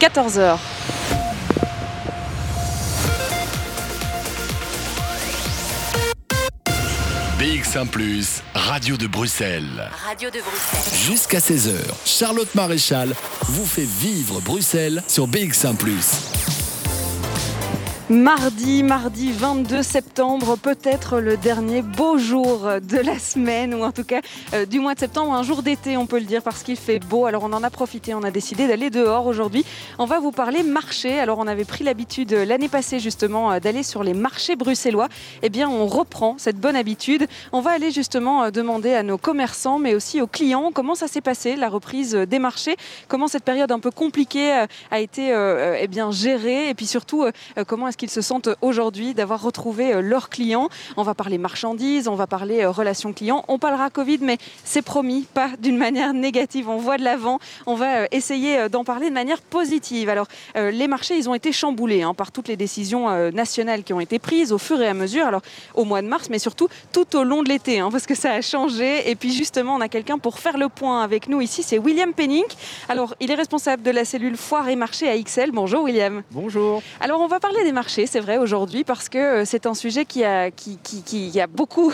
14h. BX1 ⁇ Radio de Bruxelles. Radio de Bruxelles. Jusqu'à 16h, Charlotte Maréchal vous fait vivre Bruxelles sur BX1 ⁇ Mardi, mardi 22 septembre, peut-être le dernier beau jour de la semaine, ou en tout cas euh, du mois de septembre, un jour d'été, on peut le dire, parce qu'il fait beau. Alors on en a profité, on a décidé d'aller dehors aujourd'hui. On va vous parler marché. Alors on avait pris l'habitude euh, l'année passée justement euh, d'aller sur les marchés bruxellois. Eh bien on reprend cette bonne habitude. On va aller justement demander à nos commerçants, mais aussi aux clients, comment ça s'est passé, la reprise des marchés, comment cette période un peu compliquée a été eh bien gérée, et puis surtout comment est-ce qu'ils se sentent aujourd'hui d'avoir retrouvé euh, leurs clients. On va parler marchandises, on va parler euh, relations clients. On parlera Covid, mais c'est promis, pas d'une manière négative. On voit de l'avant. On va euh, essayer d'en parler de manière positive. Alors, les marchés, ils ont été chamboulés hein, par toutes les décisions nationales qui ont été prises au fur et à mesure. Alors, au mois de mars, mais surtout tout au long de l'été, hein, parce que ça a changé. Et puis, justement, on a quelqu'un pour faire le point avec nous ici. C'est William Penning. Alors, il est responsable de la cellule foire et marché à XL. Bonjour, William. Bonjour. Alors, on va parler des marchés c'est vrai, aujourd'hui, parce que euh, c'est un sujet qui a, beaucoup,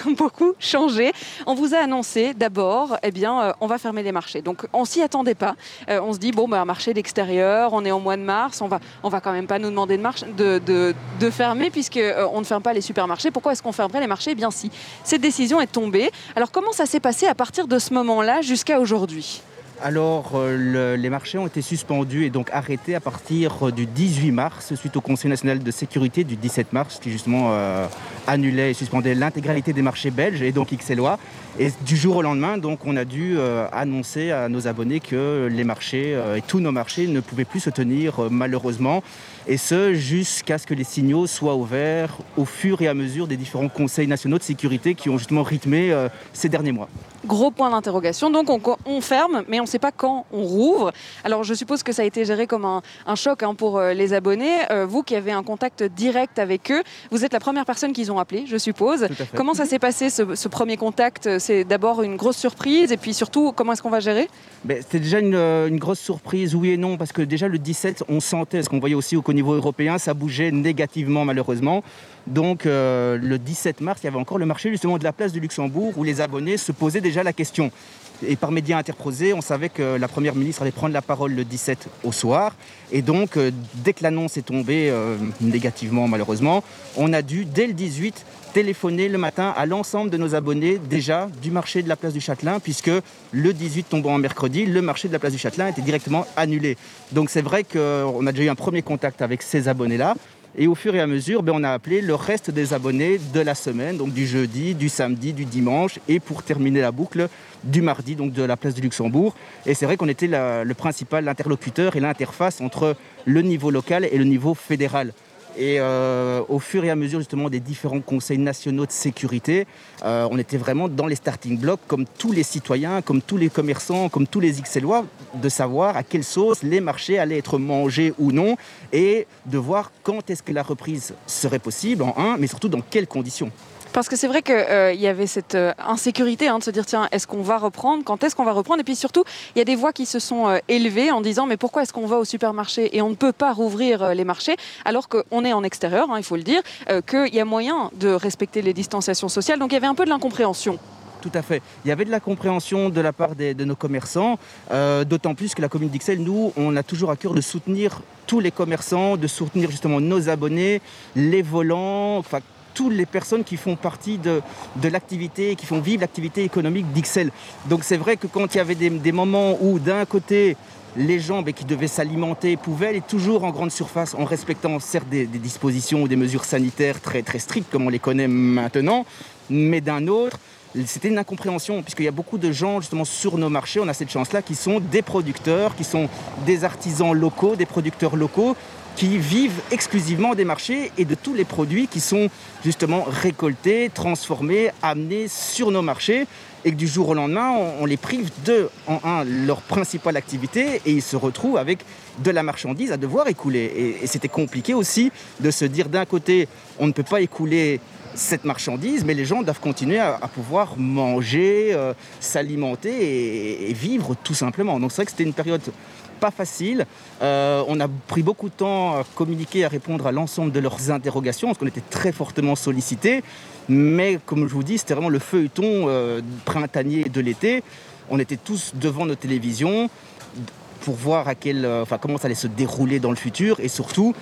changé. On vous a annoncé d'abord, eh bien, euh, on va fermer les marchés. Donc, on s'y attendait pas. Euh, on se dit, bon, bah, marché d'extérieur, on est au mois de mars, on va, on va quand même pas nous demander de, marche, de, de, de fermer, puisqu'on ne ferme pas les supermarchés. Pourquoi est-ce qu'on fermerait les marchés? Eh bien, si. Cette décision est tombée. Alors, comment ça s'est passé à partir de ce moment-là jusqu'à aujourd'hui? Alors, euh, les marchés ont été suspendus et donc arrêtés à partir du 18 mars, suite au Conseil national de sécurité du 17 mars, qui justement euh, annulait et suspendait l'intégralité des marchés belges et donc XLOA. Et du jour au lendemain, donc, on a dû euh, annoncer à nos abonnés que les marchés et tous nos marchés ne pouvaient plus se tenir malheureusement. Et ce, jusqu'à ce que les signaux soient ouverts au fur et à mesure des différents conseils nationaux de sécurité qui ont justement rythmé ces derniers mois. Gros point d'interrogation. Donc on, ferme, mais on ne sait pas quand on rouvre. Alors je suppose que ça a été géré comme un, choc hein, pour euh, les abonnés. Euh, vous qui avez un contact direct avec eux, vous êtes la première personne qu'ils ont appelée, je suppose. Comment ça s'est passé ce, premier contact C'est d'abord une grosse surprise et puis surtout comment est-ce qu'on va gérer? Ben, C'était déjà euh, une, grosse surprise, oui et non, parce que déjà le 17, on sentait, ce qu'on voyait aussi au niveau européen, ça bougeait négativement malheureusement. Donc le 17 mars, il y avait encore le marché justement de la place du Luxembourg où les abonnés se posaient déjà la question. Et par médias interposés, on savait que la Première ministre allait prendre la parole le 17 au soir. Et donc, euh, dès que l'annonce est tombée, euh, négativement malheureusement, on a dû, dès le 18, téléphoner le matin à l'ensemble de nos abonnés déjà du marché de la place du Châtelain, puisque le 18 tombant en mercredi, le marché de la place du Châtelain était directement annulé. Donc c'est vrai qu'on a déjà eu un premier contact avec ces abonnés-là. Et au fur et à mesure, ben, on a appelé le reste des abonnés de la semaine, donc du jeudi, du samedi, du dimanche, et pour terminer la boucle, du mardi, donc de la place du Luxembourg. Et c'est vrai qu'on était le principal interlocuteur et l'interface entre le niveau local et le niveau fédéral. Et euh, au fur et à mesure justement des différents conseils nationaux de sécurité, euh, on était vraiment dans les starting blocks, comme tous les citoyens, comme tous les commerçants, comme tous les XLOis, de savoir à quelle sauce les marchés allaient être mangés ou non, et de voir quand est-ce que la reprise serait possible en un, mais surtout dans quelles conditions. Parce que c'est vrai qu'il euh, y avait cette euh, insécurité hein, de se dire tiens, est-ce qu'on va reprendre? Quand est-ce qu'on va reprendre? Et puis surtout, il y a des voix qui se sont euh, élevées en disant mais pourquoi est-ce qu'on va au supermarché et on ne peut pas rouvrir les marchés alors qu'on est en extérieur, hein, il faut le dire, qu'il y a moyen de respecter les distanciations sociales. Donc il y avait un peu de l'incompréhension tout à fait. Il y avait de la compréhension de la part de nos commerçants, d'autant plus que la commune d'Ixelles, nous, on a toujours à cœur de soutenir tous les commerçants, de soutenir justement nos abonnés, les volants, enfin toutes les personnes qui font partie de, l'activité, qui font vivre l'activité économique d'Ixelles. Donc c'est vrai que quand il y avait des, moments où d'un côté les gens ben, qui devaient s'alimenter pouvaient aller toujours en grande surface en respectant certes des, dispositions ou des mesures sanitaires très, très strictes comme on les connaît maintenant, mais d'un autre, c'était une incompréhension, puisqu'il y a beaucoup de gens justement sur nos marchés, on a cette chance-là, qui sont des producteurs, qui sont des artisans locaux, des producteurs locaux, qui vivent exclusivement des marchés et de tous les produits qui sont justement récoltés, transformés, amenés sur nos marchés. et que du jour au lendemain, on, les prive de, en un, leur principale activité et ils se retrouvent avec de la marchandise à devoir écouler. Et, c'était compliqué aussi de se dire d'un côté, on ne peut pas écouler cette marchandise, mais les gens doivent continuer à, pouvoir manger, euh, s'alimenter et, vivre tout simplement. Donc c'est vrai que c'était une période pas facile. Euh, on a pris beaucoup de temps à communiquer, à répondre à l'ensemble de leurs interrogations, parce qu'on était très fortement sollicités. Mais comme je vous dis, c'était vraiment le feuilleton euh, printanier de l'été. On était tous devant nos télévisions pour voir à quel, euh, enfin, comment ça allait se dérouler dans le futur et surtout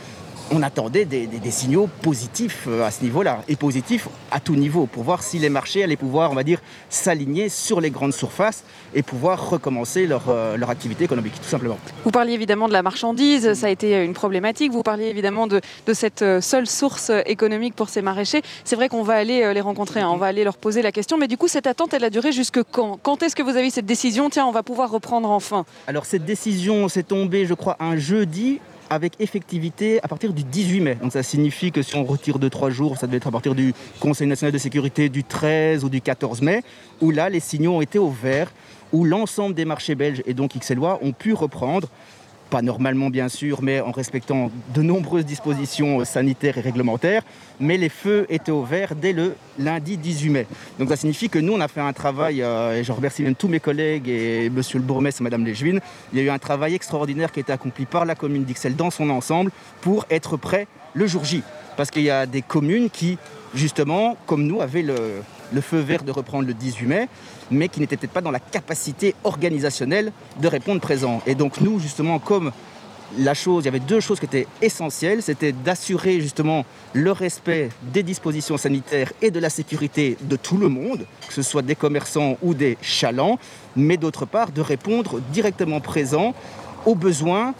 on attendait des, signaux positifs euh, à ce niveau-là, et positifs à tout niveau, pour voir si les marchés allaient pouvoir, on va dire, s'aligner sur les grandes surfaces et pouvoir recommencer leur, euh, leur, activité économique, tout simplement. Vous parliez évidemment de la marchandise, ça a été une problématique. Vous parliez évidemment de, de cette euh, seule source économique pour ces maraîchers. C'est vrai qu'on va aller les rencontrer, hein, on va aller leur poser la question, mais du coup, cette attente, elle a duré jusque quand? Quand est-ce que vous avez cette décision? Tiens, on va pouvoir reprendre enfin. Alors, cette décision s'est tombée, je crois, un jeudi avec effectivité à partir du 18 mai. Donc ça signifie que si on retire de trois jours, ça devait être à partir du Conseil national de sécurité du 13 ou du 14 mai, où là les signaux ont été au vert, où l'ensemble des marchés belges et donc XLOA ont pu reprendre pas normalement bien sûr, mais en respectant de nombreuses dispositions sanitaires et réglementaires. Mais les feux étaient ouverts dès le lundi 18 mai. Donc ça signifie que nous, on a fait un travail, euh, et je remercie même tous mes collègues et monsieur le bourgmestre et madame Léjuine, il y a eu un travail extraordinaire qui a été accompli par la commune d'Ixelles dans son ensemble pour être prêt le jour J. Parce qu'il y a des communes qui, justement, comme nous, avaient le, le feu vert de reprendre le 18 mai, mais qui n'était peut-être pas dans la capacité organisationnelle de répondre présent. Et donc nous, justement, comme la chose, il y avait deux choses qui étaient essentielles, c'était d'assurer justement le respect des dispositions sanitaires et de la sécurité de tout le monde, que ce soit des commerçants ou des chalands, mais d'autre part de répondre directement présent aux besoins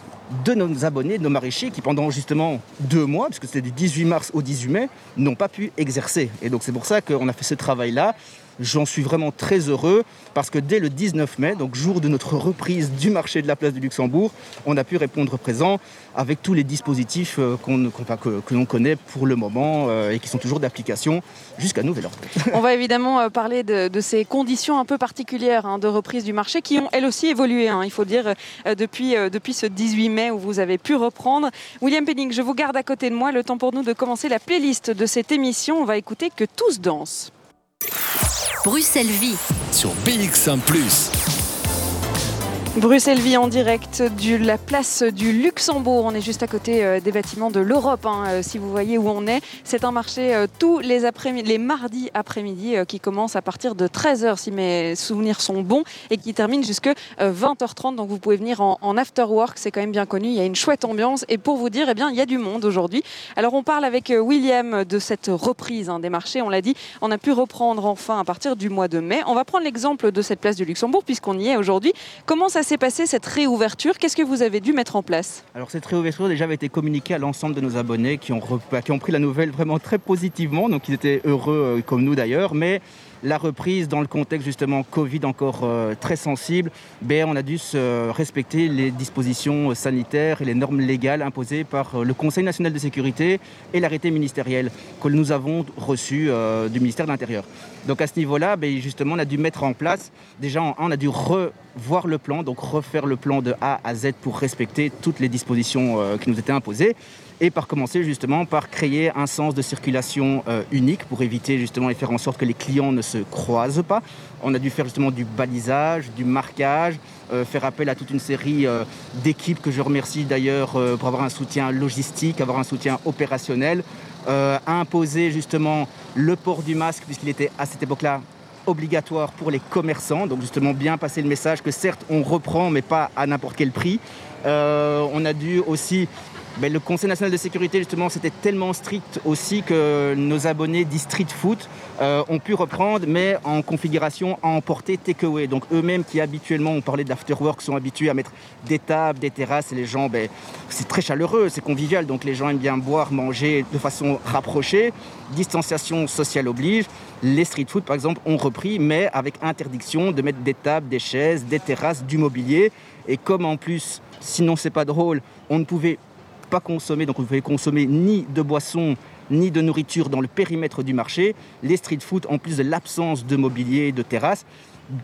de nos abonnés, de nos maraîchers qui pendant justement deux mois, puisque c'était du 18 mars au 18 mai, n'ont pas pu exercer. Et donc c'est pour ça qu'on a fait ce travail-là J'en suis vraiment très heureux parce que dès le 19 mai, donc jour de notre reprise du marché de la place du Luxembourg, on a pu répondre présent avec tous les dispositifs euh, que, l'on connaît pour le moment euh, et qui sont toujours d'application jusqu'à nouvel ordre. On va évidemment euh, parler de, ces conditions un peu particulières hein, de reprise du marché qui ont elles aussi évolué, hein, il faut dire, depuis, depuis ce 18 mai où vous avez pu reprendre. William Penning, je vous garde à côté de moi. Le temps pour nous de commencer la playlist de cette émission. On va écouter Que tous dansent. Bruxelles Vie. Sur BX1 ⁇ Bruxelles vit en direct de la place du Luxembourg. On est juste à côté euh, des bâtiments de l'Europe, hein, euh, si vous voyez où on est. C'est un marché euh, tous les, après les mardis après-midi qui commence à partir de 13h, si mes souvenirs sont bons, et qui termine jusque 20h30. Donc vous pouvez venir en, after work, c'est quand même bien connu. Il y a une chouette ambiance. Et pour vous dire, eh bien, il y a du monde aujourd'hui. Alors on parle avec William de cette reprise hein, des marchés. On l'a dit, on a pu reprendre enfin à partir du mois de mai. On va prendre l'exemple de cette place du Luxembourg, puisqu'on y est aujourd'hui. Comment ça s'est passé cette réouverture Qu'est-ce que vous avez dû mettre en place Alors cette réouverture déjà avait été communiquée à l'ensemble de nos abonnés qui ont, qui ont pris la nouvelle vraiment très positivement, donc ils étaient heureux euh, comme nous d'ailleurs, mais la reprise dans le contexte justement Covid encore euh, très sensible, on a dû respecter les dispositions sanitaires et les normes légales imposées par euh, le Conseil national de sécurité et l'arrêté ministériel que nous avons reçu du ministère de l'Intérieur. Donc à ce niveau-là, ben, justement, on a dû mettre en place, déjà on a dû revoir le plan, donc refaire le plan de A à Z pour respecter toutes les dispositions euh, qui nous étaient imposées et par commencer justement par créer un sens de circulation euh, unique pour éviter justement et faire en sorte que les clients ne se croisent pas. On a dû faire justement du balisage, du marquage, euh, faire appel à toute une série d'équipes que je remercie d'ailleurs pour avoir un soutien logistique, avoir un soutien opérationnel, imposer justement le port du masque puisqu'il était à cette époque-là obligatoire pour les commerçants. Donc justement bien passer le message que certes on reprend mais pas à n'importe quel prix. Euh, on a dû aussi ben, le Conseil national de sécurité, justement, c'était tellement strict aussi que nos abonnés d'e-street foot euh, ont pu reprendre, mais en configuration à emporter takeaway. Donc eux-mêmes qui habituellement, on parlait d'afterwork, sont habitués à mettre des tables, des terrasses, et les gens, ben, c'est très chaleureux, c'est convivial, donc les gens aiment bien boire, manger de façon rapprochée. Distanciation sociale oblige. Les street food, par exemple, ont repris, mais avec interdiction de mettre des tables, des chaises, des terrasses, du mobilier. Et comme en plus, sinon c'est pas drôle, on ne pouvait pas consommer, donc vous ne pouvez consommer ni de boissons ni de nourriture dans le périmètre du marché. Les street food, en plus de l'absence de mobilier, de terrasse,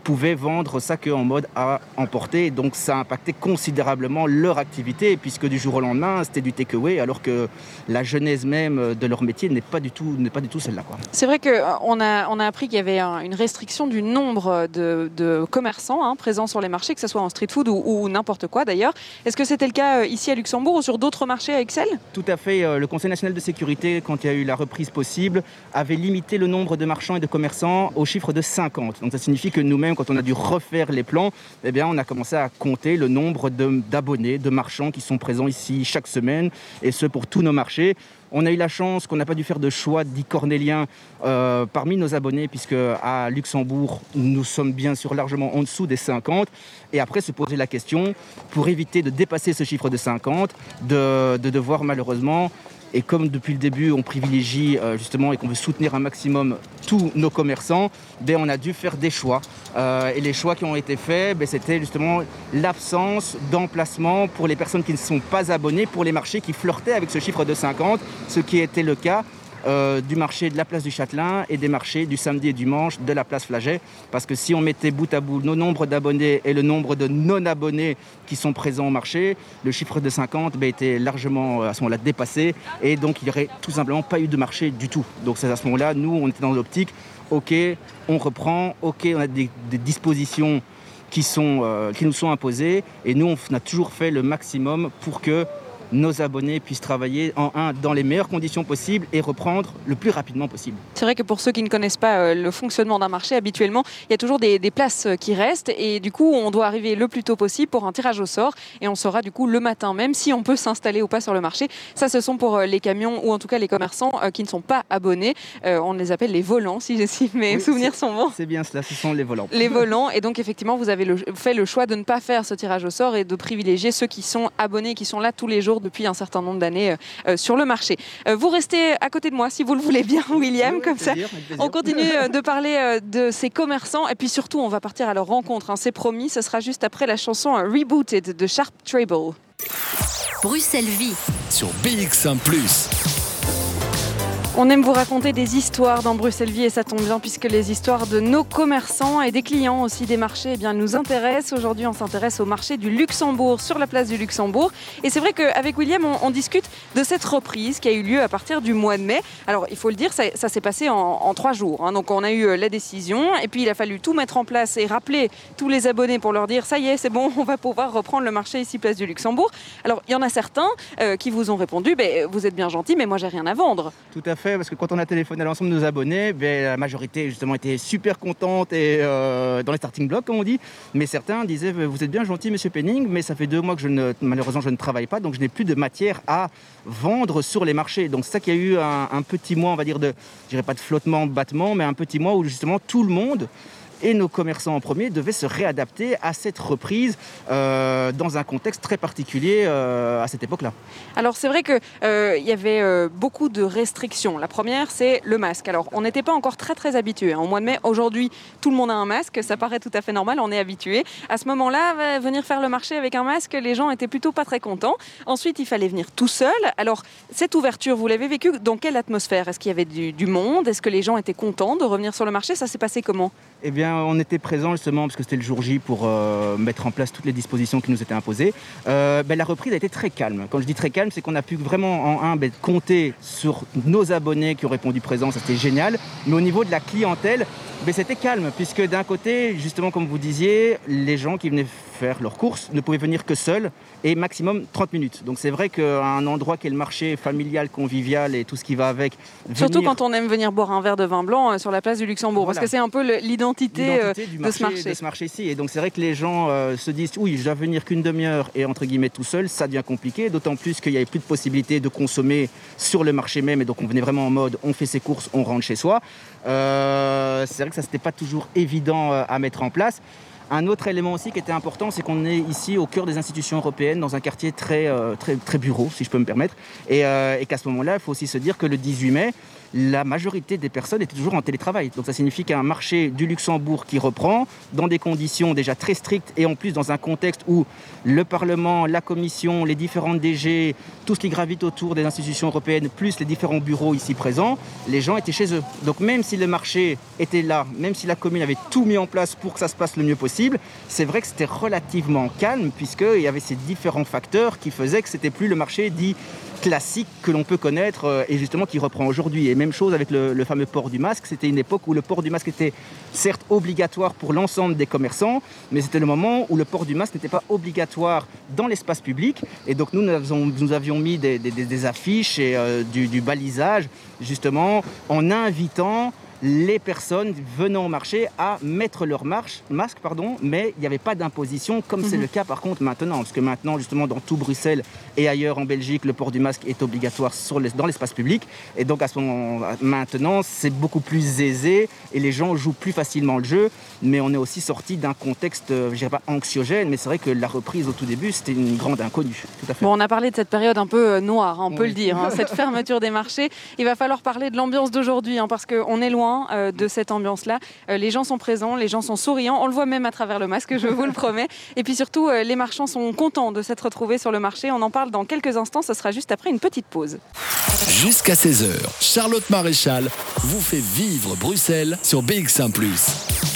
pouvaient vendre ça qu'en mode à emporter. Donc ça a impacté considérablement leur activité, puisque du jour au lendemain, c'était du takeaway, alors que la genèse même de leur métier n'est pas du tout, n'est pas du tout celle-là. C'est vrai qu'on a, on a appris qu'il y avait une restriction du nombre de, commerçants hein, présents sur les marchés, que ce soit en street food ou, n'importe quoi d'ailleurs. Est-ce que c'était le cas euh, ici à Luxembourg ou sur d'autres marchés à Excel? Tout à fait. Euh, le Conseil national de sécurité, quand il y a eu la reprise possible, avait limité le nombre de marchands et de commerçants au chiffre de 50. Donc ça signifie que nous-mêmes, quand on a dû refaire les plans, eh bien, on a commencé à compter le nombre d'abonnés, de, marchands qui sont présents ici chaque semaine, et ce pour tous nos marchés. On a eu la chance qu'on n'a pas dû faire de choix dit cornélien euh, parmi nos abonnés, puisque à Luxembourg, nous sommes bien sûr largement en dessous des 50. Et après, se poser la question, pour éviter de dépasser ce chiffre de 50, de devoir malheureusement et comme depuis le début, on privilégie euh, justement et qu'on veut soutenir un maximum tous nos commerçants, ben, on a dû faire des choix. Euh, et les choix qui ont été faits, ben, c'était justement l'absence d'emplacement pour les personnes qui ne sont pas abonnées, pour les marchés qui flirtaient avec ce chiffre de 50, ce qui était le cas euh, du marché de la place du Châtelain et des marchés du samedi et dimanche de la place Flaget. Parce que si on mettait bout à bout nos nombres d'abonnés et le nombre de non-abonnés qui sont présents au marché, le chiffre de 50 ben, était largement euh, à ce moment-là dépassé et donc il n'y aurait tout simplement pas eu de marché du tout. Donc c'est à ce moment-là, nous, on était dans l'optique, ok, on reprend, ok, on a des, dispositions qui, sont, euh, qui nous sont imposées et nous, on a toujours fait le maximum pour que nos abonnés puissent travailler en un dans les meilleures conditions possibles et reprendre le plus rapidement possible. C'est vrai que pour ceux qui ne connaissent pas euh, le fonctionnement d'un marché, habituellement, il y a toujours des, places euh, qui restent et du coup, on doit arriver le plus tôt possible pour un tirage au sort et on saura du coup le matin même si on peut s'installer ou pas sur le marché. Ça, ce sont pour euh, les camions ou en tout cas les commerçants qui ne sont pas abonnés. on les appelle les volants, si, mes souvenirs sont bons. C'est bien cela, ce sont les volants. Les volants. Et donc, effectivement, vous avez fait le choix de ne pas faire ce tirage au sort et de privilégier ceux qui sont abonnés, qui sont là tous les jours depuis un certain nombre d'années euh, euh, sur le marché. Euh, vous restez à côté de moi si vous le voulez bien, William, comme ça. On continue de parler de ces commerçants et puis surtout, on va partir à leur rencontre. Hein. C'est promis, ce sera juste après la chanson Rebooted de Sharp Trable. Bruxelles Vie sur BX1 ⁇ on aime vous raconter des histoires dans Bruxelles Vie et ça tombe bien puisque les histoires de nos commerçants et des clients aussi des marchés eh bien, nous intéressent. Aujourd'hui, on s'intéresse au marché du Luxembourg sur la place du Luxembourg. Et c'est vrai qu'avec William, on, discute de cette reprise qui a eu lieu à partir du mois de mai. Alors, il faut le dire, ça, s'est passé en, trois jours. Hein. Donc, on a eu euh, la décision et puis il a fallu tout mettre en place et rappeler tous les abonnés pour leur dire ça y est, c'est bon, on va pouvoir reprendre le marché ici, place du Luxembourg. Alors, il y en a certains euh, qui vous ont répondu ben, vous êtes bien gentil, mais moi, j'ai rien à vendre. Tout à fait parce que quand on a téléphoné à l'ensemble de nos abonnés, ben, la majorité justement était super contente et euh, dans les starting blocks comme on dit. Mais certains disaient vous êtes bien gentil Monsieur Penning, mais ça fait deux mois que je ne, malheureusement je ne travaille pas, donc je n'ai plus de matière à vendre sur les marchés. Donc c'est ça qu'il y a eu un, un, petit mois, on va dire de, je dirais pas de flottement, de battement, mais un petit mois où justement tout le monde et nos commerçants en premier devaient se réadapter à cette reprise euh, dans un contexte très particulier euh, à cette époque-là. Alors c'est vrai qu'il euh, y avait beaucoup de restrictions. La première, c'est le masque. Alors on n'était pas encore très très habitué. Hein. Au mois de mai, aujourd'hui, tout le monde a un masque, ça paraît tout à fait normal, on est habitué. À ce moment-là, venir faire le marché avec un masque, les gens étaient plutôt pas très contents. Ensuite, il fallait venir tout seul. Alors cette ouverture, vous l'avez vécue dans quelle atmosphère? Est-ce qu'il y avait du, du monde? Est-ce que les gens étaient contents de revenir sur le marché? Ça s'est passé comment? Eh bien, on était présent justement parce que c'était le jour J pour euh, mettre en place toutes les dispositions qui nous étaient imposées. Euh, ben, la reprise a été très calme. Quand je dis très calme, c'est qu'on a pu vraiment en un ben, compter sur nos abonnés qui ont répondu présent, c'était génial. Mais au niveau de la clientèle, ben, c'était calme puisque d'un côté, justement comme vous disiez, les gens qui venaient faire leurs courses ne pouvaient venir que seuls et maximum 30 minutes. Donc c'est vrai qu'un endroit qui est le marché familial, convivial et tout ce qui va avec. Surtout quand on aime venir boire un verre de vin blanc euh, sur la place du Luxembourg, parce que c'est un peu l'identité euh, de ce marché. De ce marché-ci. Et donc c'est vrai que les gens euh, se disent oui, je dois venir qu'une demi-heure et entre guillemets tout seul, ça devient compliqué, d'autant plus qu'il n'y avait plus de possibilité de consommer sur le marché même. Et donc on venait vraiment en mode on fait ses courses, on rentre chez soi. c'est vrai que ça, c'était pas toujours évident à mettre en place. Un autre élément aussi qui était important, c'est qu'on est ici au cœur des institutions européennes, dans un quartier très, euh, bureau, si je peux me permettre. Et, euh, et qu'à ce moment-là, il faut aussi se dire que le 18 mai, la majorité des personnes étaient toujours en télétravail. Donc ça signifie qu'un marché du Luxembourg qui reprend, dans des conditions déjà très strictes et en plus dans un contexte où le Parlement, la Commission, les différentes DG, tout ce qui gravite autour des institutions européennes, plus les différents bureaux ici présents, les gens étaient chez eux. Donc même si le marché était là, même si la commune avait tout mis en place pour que ça se passe le mieux possible, c'est vrai que c'était relativement calme puisqu'il y avait ces différents facteurs qui faisaient que c'était plus le marché dit classique que l'on peut connaître euh, et justement qui reprend aujourd'hui. Et même chose avec le, fameux port du masque. C'était une époque où le port du masque était certes obligatoire pour l'ensemble des commerçants, mais c'était le moment où le port du masque n'était pas obligatoire dans l'espace public. Et donc nous, nous, avions, mis des, affiches et euh, du balisage justement en invitant les personnes venant au marché à mettre leur marche, masque, pardon, mais il n'y avait pas d'imposition comme c'est Mhm. le cas par contre maintenant, parce que maintenant justement dans tout Bruxelles et ailleurs en Belgique, le port du masque est obligatoire sur les- dans l'espace public, et donc à ce moment maintenant c'est beaucoup plus aisé et les gens jouent plus facilement le jeu, mais on est aussi sorti d'un contexte, euh, je dirais pas anxiogène, mais c'est vrai que la reprise au tout début c'était une grande inconnue, tout à fait. Bon, on a parlé de cette période un peu euh, noire, hein, on peut le dire, hein, cette fermeture des marchés. Il va falloir parler de l'ambiance d'aujourd'hui, hein, parce qu'on est euh, de cette ambiance-là. Euh, les gens sont présents, les gens sont souriants, on le voit même à travers le masque, je vous le promets. Et puis surtout, euh, les marchands sont contents de s'être retrouvés sur le marché. On en parle dans quelques instants, ce sera juste après une petite pause. Jusqu'à 16h, Charlotte Maréchal vous fait vivre Bruxelles sur BX1 ⁇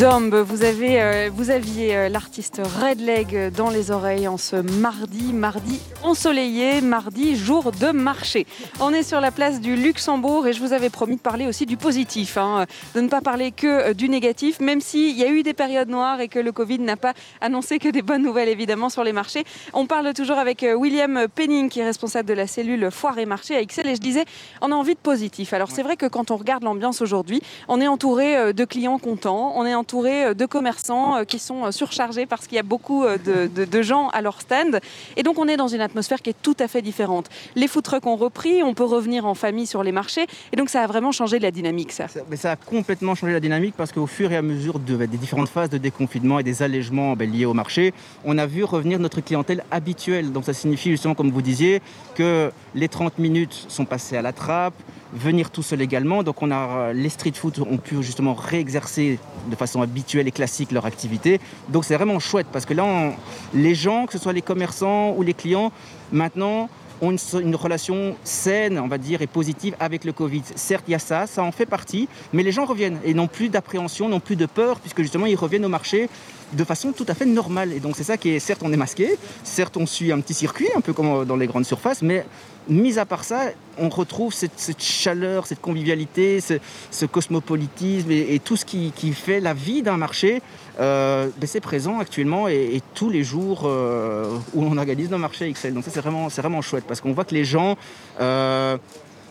Dombe, vous, avez, euh, vous aviez euh, l'artiste Redleg dans les oreilles en ce mardi, mardi ensoleillé, mardi jour de marché. On est sur la place du Luxembourg et je vous avais promis de parler aussi du positif, hein, de ne pas parler que euh, du négatif, même s'il y a eu des périodes noires et que le Covid n'a pas annoncé que des bonnes nouvelles évidemment sur les marchés. On parle toujours avec William Penning qui est responsable de la cellule Foire et Marché à XL et je disais on a envie de positif. Alors c'est vrai que quand on regarde l'ambiance aujourd'hui, on est entouré de clients contents, on est entouré euh, de commerçants euh, qui sont euh, surchargés parce qu'il y a beaucoup de, gens à leur stand. Et donc on est dans une atmosphère qui est tout à fait différente. Les food trucks ont repris, on peut revenir en famille sur les marchés. Et donc ça a vraiment changé la dynamique, ça. Mais ça a complètement changé la dynamique parce qu'au fur et à mesure de- des différentes phases de déconfinement et des allègements ben, liés au marché, on a vu revenir notre clientèle habituelle. Donc ça signifie justement, comme vous disiez, que les 30 minutes sont passées à la trappe, venir tout seul également. Donc on a, les street food ont pu justement réexercer de façon habituelle et classique leur activité. Donc c'est vraiment chouette parce que là, les gens, que ce soit les commerçants ou les clients, maintenant ont une, relation saine, on va dire, et positive avec le Covid. Certes, il y a ça, ça en fait partie, mais les gens reviennent et n'ont plus d'appréhension, n'ont plus de peur, puisque justement, ils reviennent au marché de façon tout à fait normale. Et donc, c'est ça qui est, certes, on est masqué, certes, on suit un petit circuit, un peu comme dans les grandes surfaces, mais mis à part ça, on retrouve cette, chaleur, cette convivialité, ce, cosmopolitisme et, tout ce qui fait la vie d'un marché. Euh, ben, c'est présent actuellement et, tous les jours euh, où on organise nos marchés Excel. Donc ça c'est vraiment, vraiment chouette parce qu'on voit que les gens euh,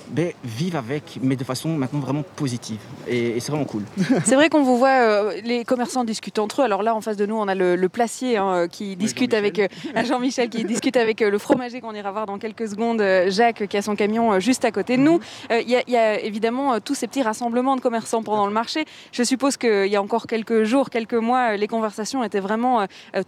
ben, vivent avec, mais de façon maintenant vraiment positive. Et, et c'est vraiment cool. C'est vrai qu'on vous voit, euh, les commerçants discutent entre eux. Alors là, en face de nous, on a le, le placier hein, euh, qui discute avec euh, Jean-Michel, qui discute avec euh, le fromager qu'on ira voir dans quelques secondes, Jacques, qui a son camion euh, juste à côté de nous. Euh, Il y, y a évidemment euh, tous ces petits rassemblements de commerçants pendant le marché. Je suppose qu'il y a encore quelques jours, quelques mois, les conversations étaient vraiment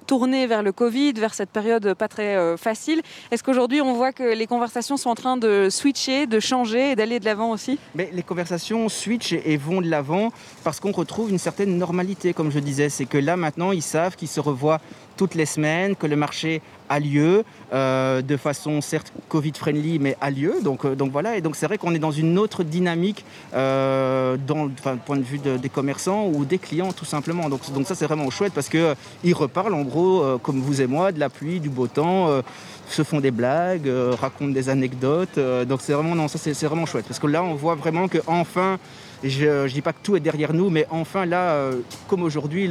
tournées vers le Covid, vers cette période pas très euh, facile. Est-ce qu'aujourd'hui, on voit que les conversations sont en train de switcher, de changer et d'aller de l'avant aussi les conversations switch et, vont de l'avant parce qu'on retrouve une certaine normalité, comme je disais. C'est que là, maintenant, ils savent qu'ils se revoient toutes les semaines, que le marché a lieu, euh, de façon certes Covid-friendly, mais a lieu. Donc, euh, donc voilà, et donc c'est vrai qu'on est dans une autre dynamique euh, dans, du point de vue de- des commerçants ou des clients, tout simplement. Donc, ça, c'est vraiment chouette parce qu'ils reparlent, en gros, euh, comme vous et moi, de la pluie, du beau temps. Se font des blagues, euh, racontent des anecdotes. euh, donc c'est vraiment, non, ça c'est vraiment chouette. Parce que là, on voit vraiment que enfin, je ne dis pas que tout est derrière nous, mais enfin là, euh, comme aujourd'hui,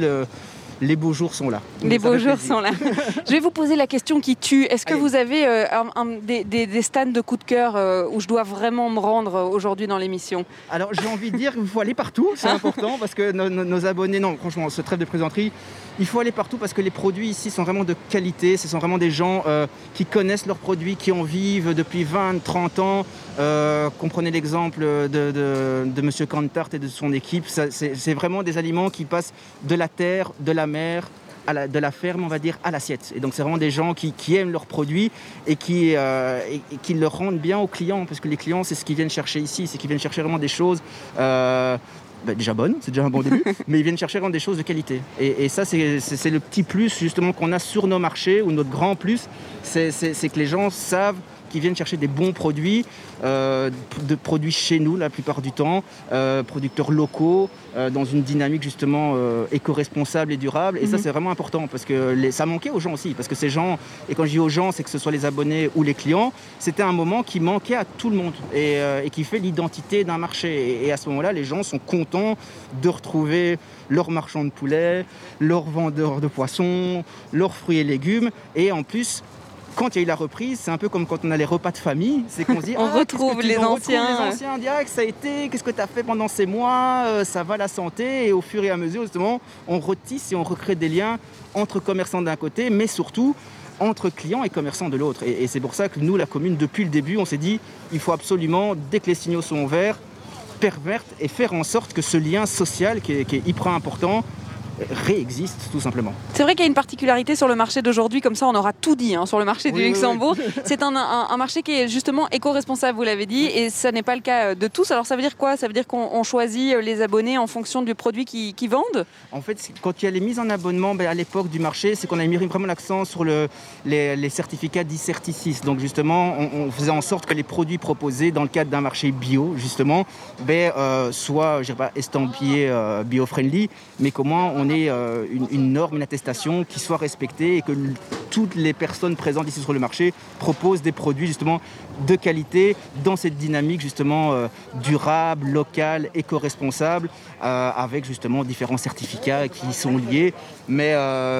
les beaux jours sont là. Les beaux jours plaisir. sont là. Je vais vous poser la question qui tue. Est-ce que Allez. vous avez euh, un- un- des, des- des stands de coup de cœur euh, où je dois vraiment me rendre euh, aujourd'hui dans l'émission? Alors j'ai envie de dire qu'il faut aller partout, c'est important parce que nos, abonnés, non franchement ce trêve de plaisanterie, il faut aller partout parce que les produits ici sont vraiment de qualité, ce sont vraiment des gens euh, qui connaissent leurs produits, qui en vivent depuis 20, 30 ans, comprenez l'exemple de, de, de M. Cantart et de son équipe. C'est vraiment des aliments qui passent de la terre, de la mer, de la ferme, on va dire, à l'assiette. Et donc, c'est vraiment des gens qui, aiment leurs produits et qui, euh, qui le rendent bien aux clients, parce que les clients, c'est ce qu'ils viennent chercher ici, c'est qu'ils viennent chercher vraiment des choses. Euh, bah, déjà bonnes, c'est déjà un bon début, mais ils viennent chercher vraiment des choses de qualité. Et, ça, c'est le petit plus justement qu'on a sur nos marchés, ou notre grand plus, c'est que les gens savent qui viennent chercher des bons produits, euh, de produits chez nous la plupart du temps, euh, producteurs locaux, euh, dans une dynamique justement éco-responsable et durable. Et ça, mhm. c'est vraiment important parce que ça manquait aux gens aussi. Parce que ces gens, et quand je dis aux gens, c'est que ce soit les abonnés ou les clients, c'était un moment qui manquait à tout le monde et, qui fait l'identité d'un marché. Et, à ce moment-là, les gens sont contents de retrouver leurs marchands de poulet, leurs vendeurs de poissons, leurs fruits et légumes. Et en plus, quand il y a eu la reprise, c'est un peu comme quand on a les repas de famille, c'est qu'on se dit on ah, retrouve les anciens. les anciens, direct, ça a été, qu'est-ce que tu as fait pendant ces mois, euh, ça va la santé, et au fur et à mesure, justement, on retisse et on recrée des liens entre commerçants d'un côté, mais surtout entre clients et commerçants de l'autre. Et, c'est pour ça que nous, la commune, depuis le début, on s'est dit, il faut absolument, dès que les signaux sont verts, pervertir et faire en sorte que ce lien social qui est hyper important réexiste tout simplement. C'est vrai qu'il y a une particularité sur le marché d'aujourd'hui, comme ça on aura tout dit hein, sur le marché du Luxembourg. C'est un, marché qui est justement éco-responsable, vous l'avez dit, et ça n'est pas le cas de tous. Alors ça veut dire quoi? Ça veut dire qu'on choisit les abonnés en fonction du produit qu'ils vendent? En fait, quand il y a les mises en abonnement ben, à l'époque du marché, c'est qu'on a mis vraiment l'accent sur le, les, certificats d'ICerticis. Donc justement, on, faisait en sorte que les produits proposés dans le cadre d'un marché bio, justement, ben, euh, soient, je pas, estampillés euh, bio-friendly, mais comment on euh, une, norme, une attestation qui soit respectée et que toutes les personnes présentes ici sur le marché proposent des produits justement de qualité dans cette dynamique justement euh, durable, locale, éco-responsable, euh, avec justement différents certificats qui sont liés. Mais,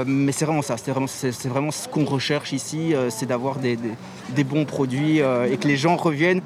mais c'est vraiment ça, c'est vraiment, vraiment ce qu'on recherche ici, c'est d'avoir des, bons produits et que les gens reviennent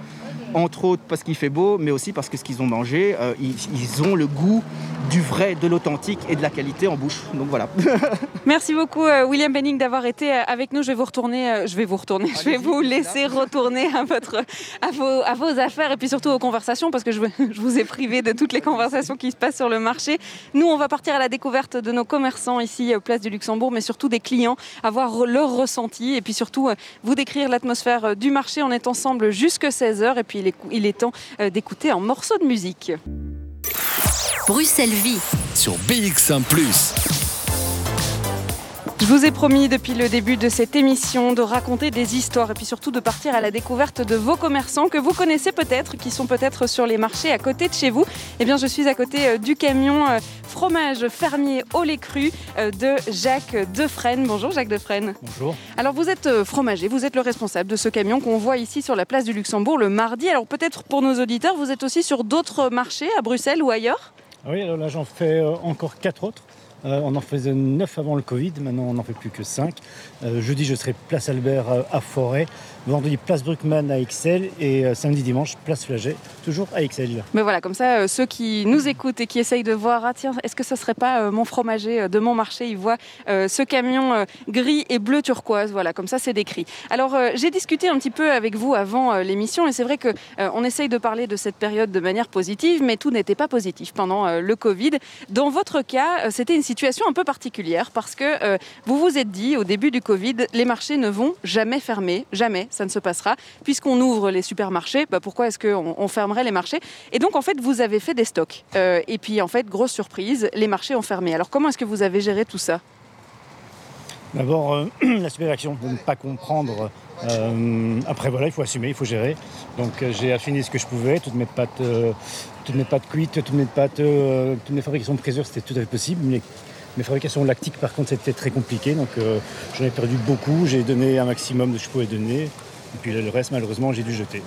entre autres parce qu'il fait beau, mais aussi parce que ce qu'ils ont mangé, ils, ont le goût du vrai, de l'authentique et de la qualité en bouche. Donc voilà. Merci beaucoup euh, William Benning d'avoir été euh, avec nous. Je vais vous retourner, euh, je vais vous retourner, je vais vous laisser retourner à votre, à vos, à vos affaires et puis surtout aux conversations parce que je, je vous ai privé de toutes les conversations qui se passent sur le marché. Nous, on va partir à la découverte de nos commerçants ici, place du Luxembourg, mais surtout des clients, avoir leur ressenti et puis surtout vous décrire l'atmosphère du marché. On est ensemble jusque 16h et puis il est, il est temps d'écouter un morceau de musique. Bruxelles Vie sur BX1 ⁇ je vous ai promis depuis le début de cette émission de raconter des histoires et puis surtout de partir à la découverte de vos commerçants que vous connaissez peut-être, qui sont peut-être sur les marchés à côté de chez vous. Eh bien, je suis à côté euh, du camion euh, fromage fermier au lait cru euh, de Jacques Defresne. Bonjour Jacques Defresne. Bonjour. Alors vous êtes fromager, vous êtes le responsable de ce camion qu'on voit ici sur la place du Luxembourg le mardi. Alors peut-être pour nos auditeurs, vous êtes aussi sur d'autres marchés à Bruxelles ou ailleurs? Oui, alors là j'en fais encore quatre autres. Euh, on en faisait 9 avant le Covid, maintenant on n'en fait plus que 5. Euh, jeudi, je serai place Albert euh, à Forêt. Vendredi, place Bruckmann à Excel. Et samedi, dimanche, place Flaget, toujours à Excel. Mais voilà, comme ça, ceux qui nous écoutent et qui essayent de voir, ah tiens, est-ce que ce serait pas mon fromager de mon marché? Ils voient ce camion gris et bleu turquoise. Voilà, comme ça, c'est décrit. Alors, j'ai discuté un petit peu avec vous avant l'émission et c'est vrai qu'on essaye de parler de cette période de manière positive, mais tout n'était pas positif pendant le Covid. Dans votre cas, c'était une situation un peu particulière parce que euh, vous vous êtes dit au début du Covid, les marchés ne vont jamais fermer, jamais, ça ne se passera. Puisqu'on ouvre les supermarchés, bah pourquoi est-ce qu'on on fermerait les marchés? Et donc en fait, vous avez fait des stocks. Euh, et puis en fait, grosse surprise, les marchés ont fermé. Alors comment est-ce que vous avez géré tout ça? D'abord, euh, la stupéfaction de ne pas comprendre. après, voilà, il faut assumer, il faut gérer. Donc, j'ai affiné ce que je pouvais. Toutes mes pâtes, toutes mes pâtes cuites, toutes mes pâtes, toutes mes fabrications de présure, c'était tout à fait possible. Mais mes fabrications lactiques, par contre, c'était très compliqué. Donc, euh, j'en ai perdu beaucoup. J'ai donné un maximum de ce que je pouvais donner. Et puis le reste, malheureusement, j'ai dû jeter.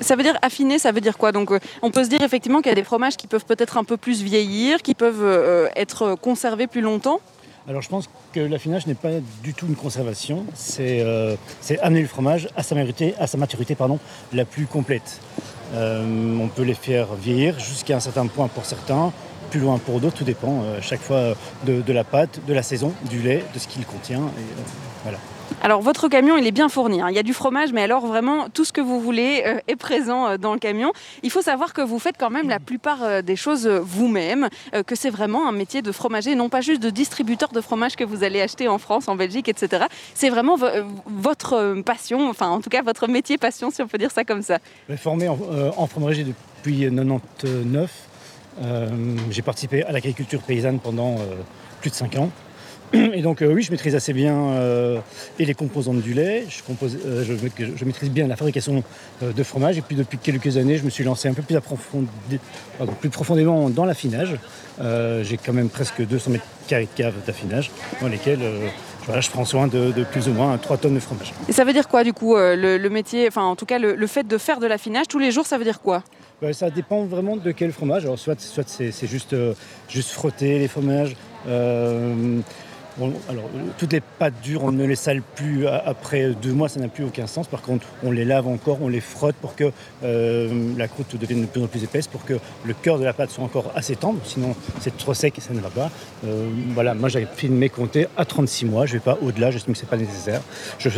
Ça veut dire affiner, ça veut dire quoi? Donc, euh, on peut se dire effectivement qu'il y a des fromages qui peuvent peut-être un peu plus vieillir, qui peuvent euh, être conservés plus longtemps? Alors, je pense que l'affinage n'est pas du tout une conservation. C'est amener le fromage à sa maturité, à sa maturité pardon, la plus complète. on peut les faire vieillir jusqu'à un certain point pour certains, plus loin pour d'autres, tout dépend euh, chaque fois de, la pâte, de la saison, du lait, de ce qu'il contient. Et, euh, voilà. Alors votre camion, il est bien fourni. hein. Il y a du fromage, mais alors vraiment tout ce que vous voulez euh, est présent euh, dans le camion. Il faut savoir que vous faites quand même la plupart euh, des choses vous-même, que c'est vraiment un métier de fromager, non pas juste de distributeur de fromage que vous allez acheter en France, en Belgique, etc. C'est vraiment vo- votre passion, enfin en tout cas votre métier passion, si on peut dire ça comme ça. Formé en, en fromagerie depuis 99. Euh, j'ai participé à l'agriculture paysanne pendant plus de 5 ans. Et donc euh, oui, je maîtrise assez bien euh, et les composantes du lait. Je, compose- euh, je, je- je maîtrise bien la fabrication de fromage. Et puis depuis quelques années, je me suis lancé un peu plus, approfondi- pardon, plus profondément dans l'affinage. J'ai quand même presque 200 mètres carrés de cave d'affinage dans lesquels voilà, je prends soin de, de plus ou moins 3 tonnes de fromage. Et ça veut dire quoi du coup le, le métier, enfin en tout cas le, le fait de faire de l'affinage tous les jours, ça veut dire quoi? Bah, ça dépend vraiment de quel fromage. Alors, soit soit c'est juste, juste frotter les fromages. Euh, alors, euh, toutes les pâtes dures, on ne les sale plus a- après deux mois, ça n'a plus aucun sens. Par contre, on les lave encore, on les frotte pour que euh, la croûte devienne de plus en plus épaisse, pour que le cœur de la pâte soit encore assez tendre. Sinon, c'est trop sec et ça ne va pas. Euh, voilà, moi j'avais filmé compter à 36 mois. Je ne vais pas au-delà, j'estime que ce n'est pas nécessaire. Je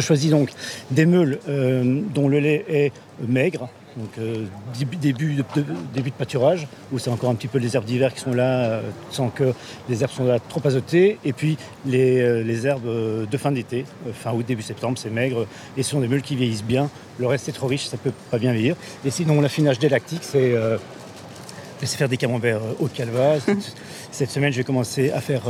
choisis, donc des meules euh, dont le lait est maigre, donc euh, début, de, de- début de pâturage, où c'est encore un petit peu les herbes d'hiver qui sont là, euh, sans que les herbes sont là trop azotées, et puis les, euh, les herbes de fin d'été, fin août, début septembre, c'est maigre, et ce sont des meules qui vieillissent bien. Le reste est trop riche, ça peut pas bien vieillir. Et sinon, l'affinage des lactiques, c'est faire des camemberts de calva. Cette- semaine, je vais commencer à faire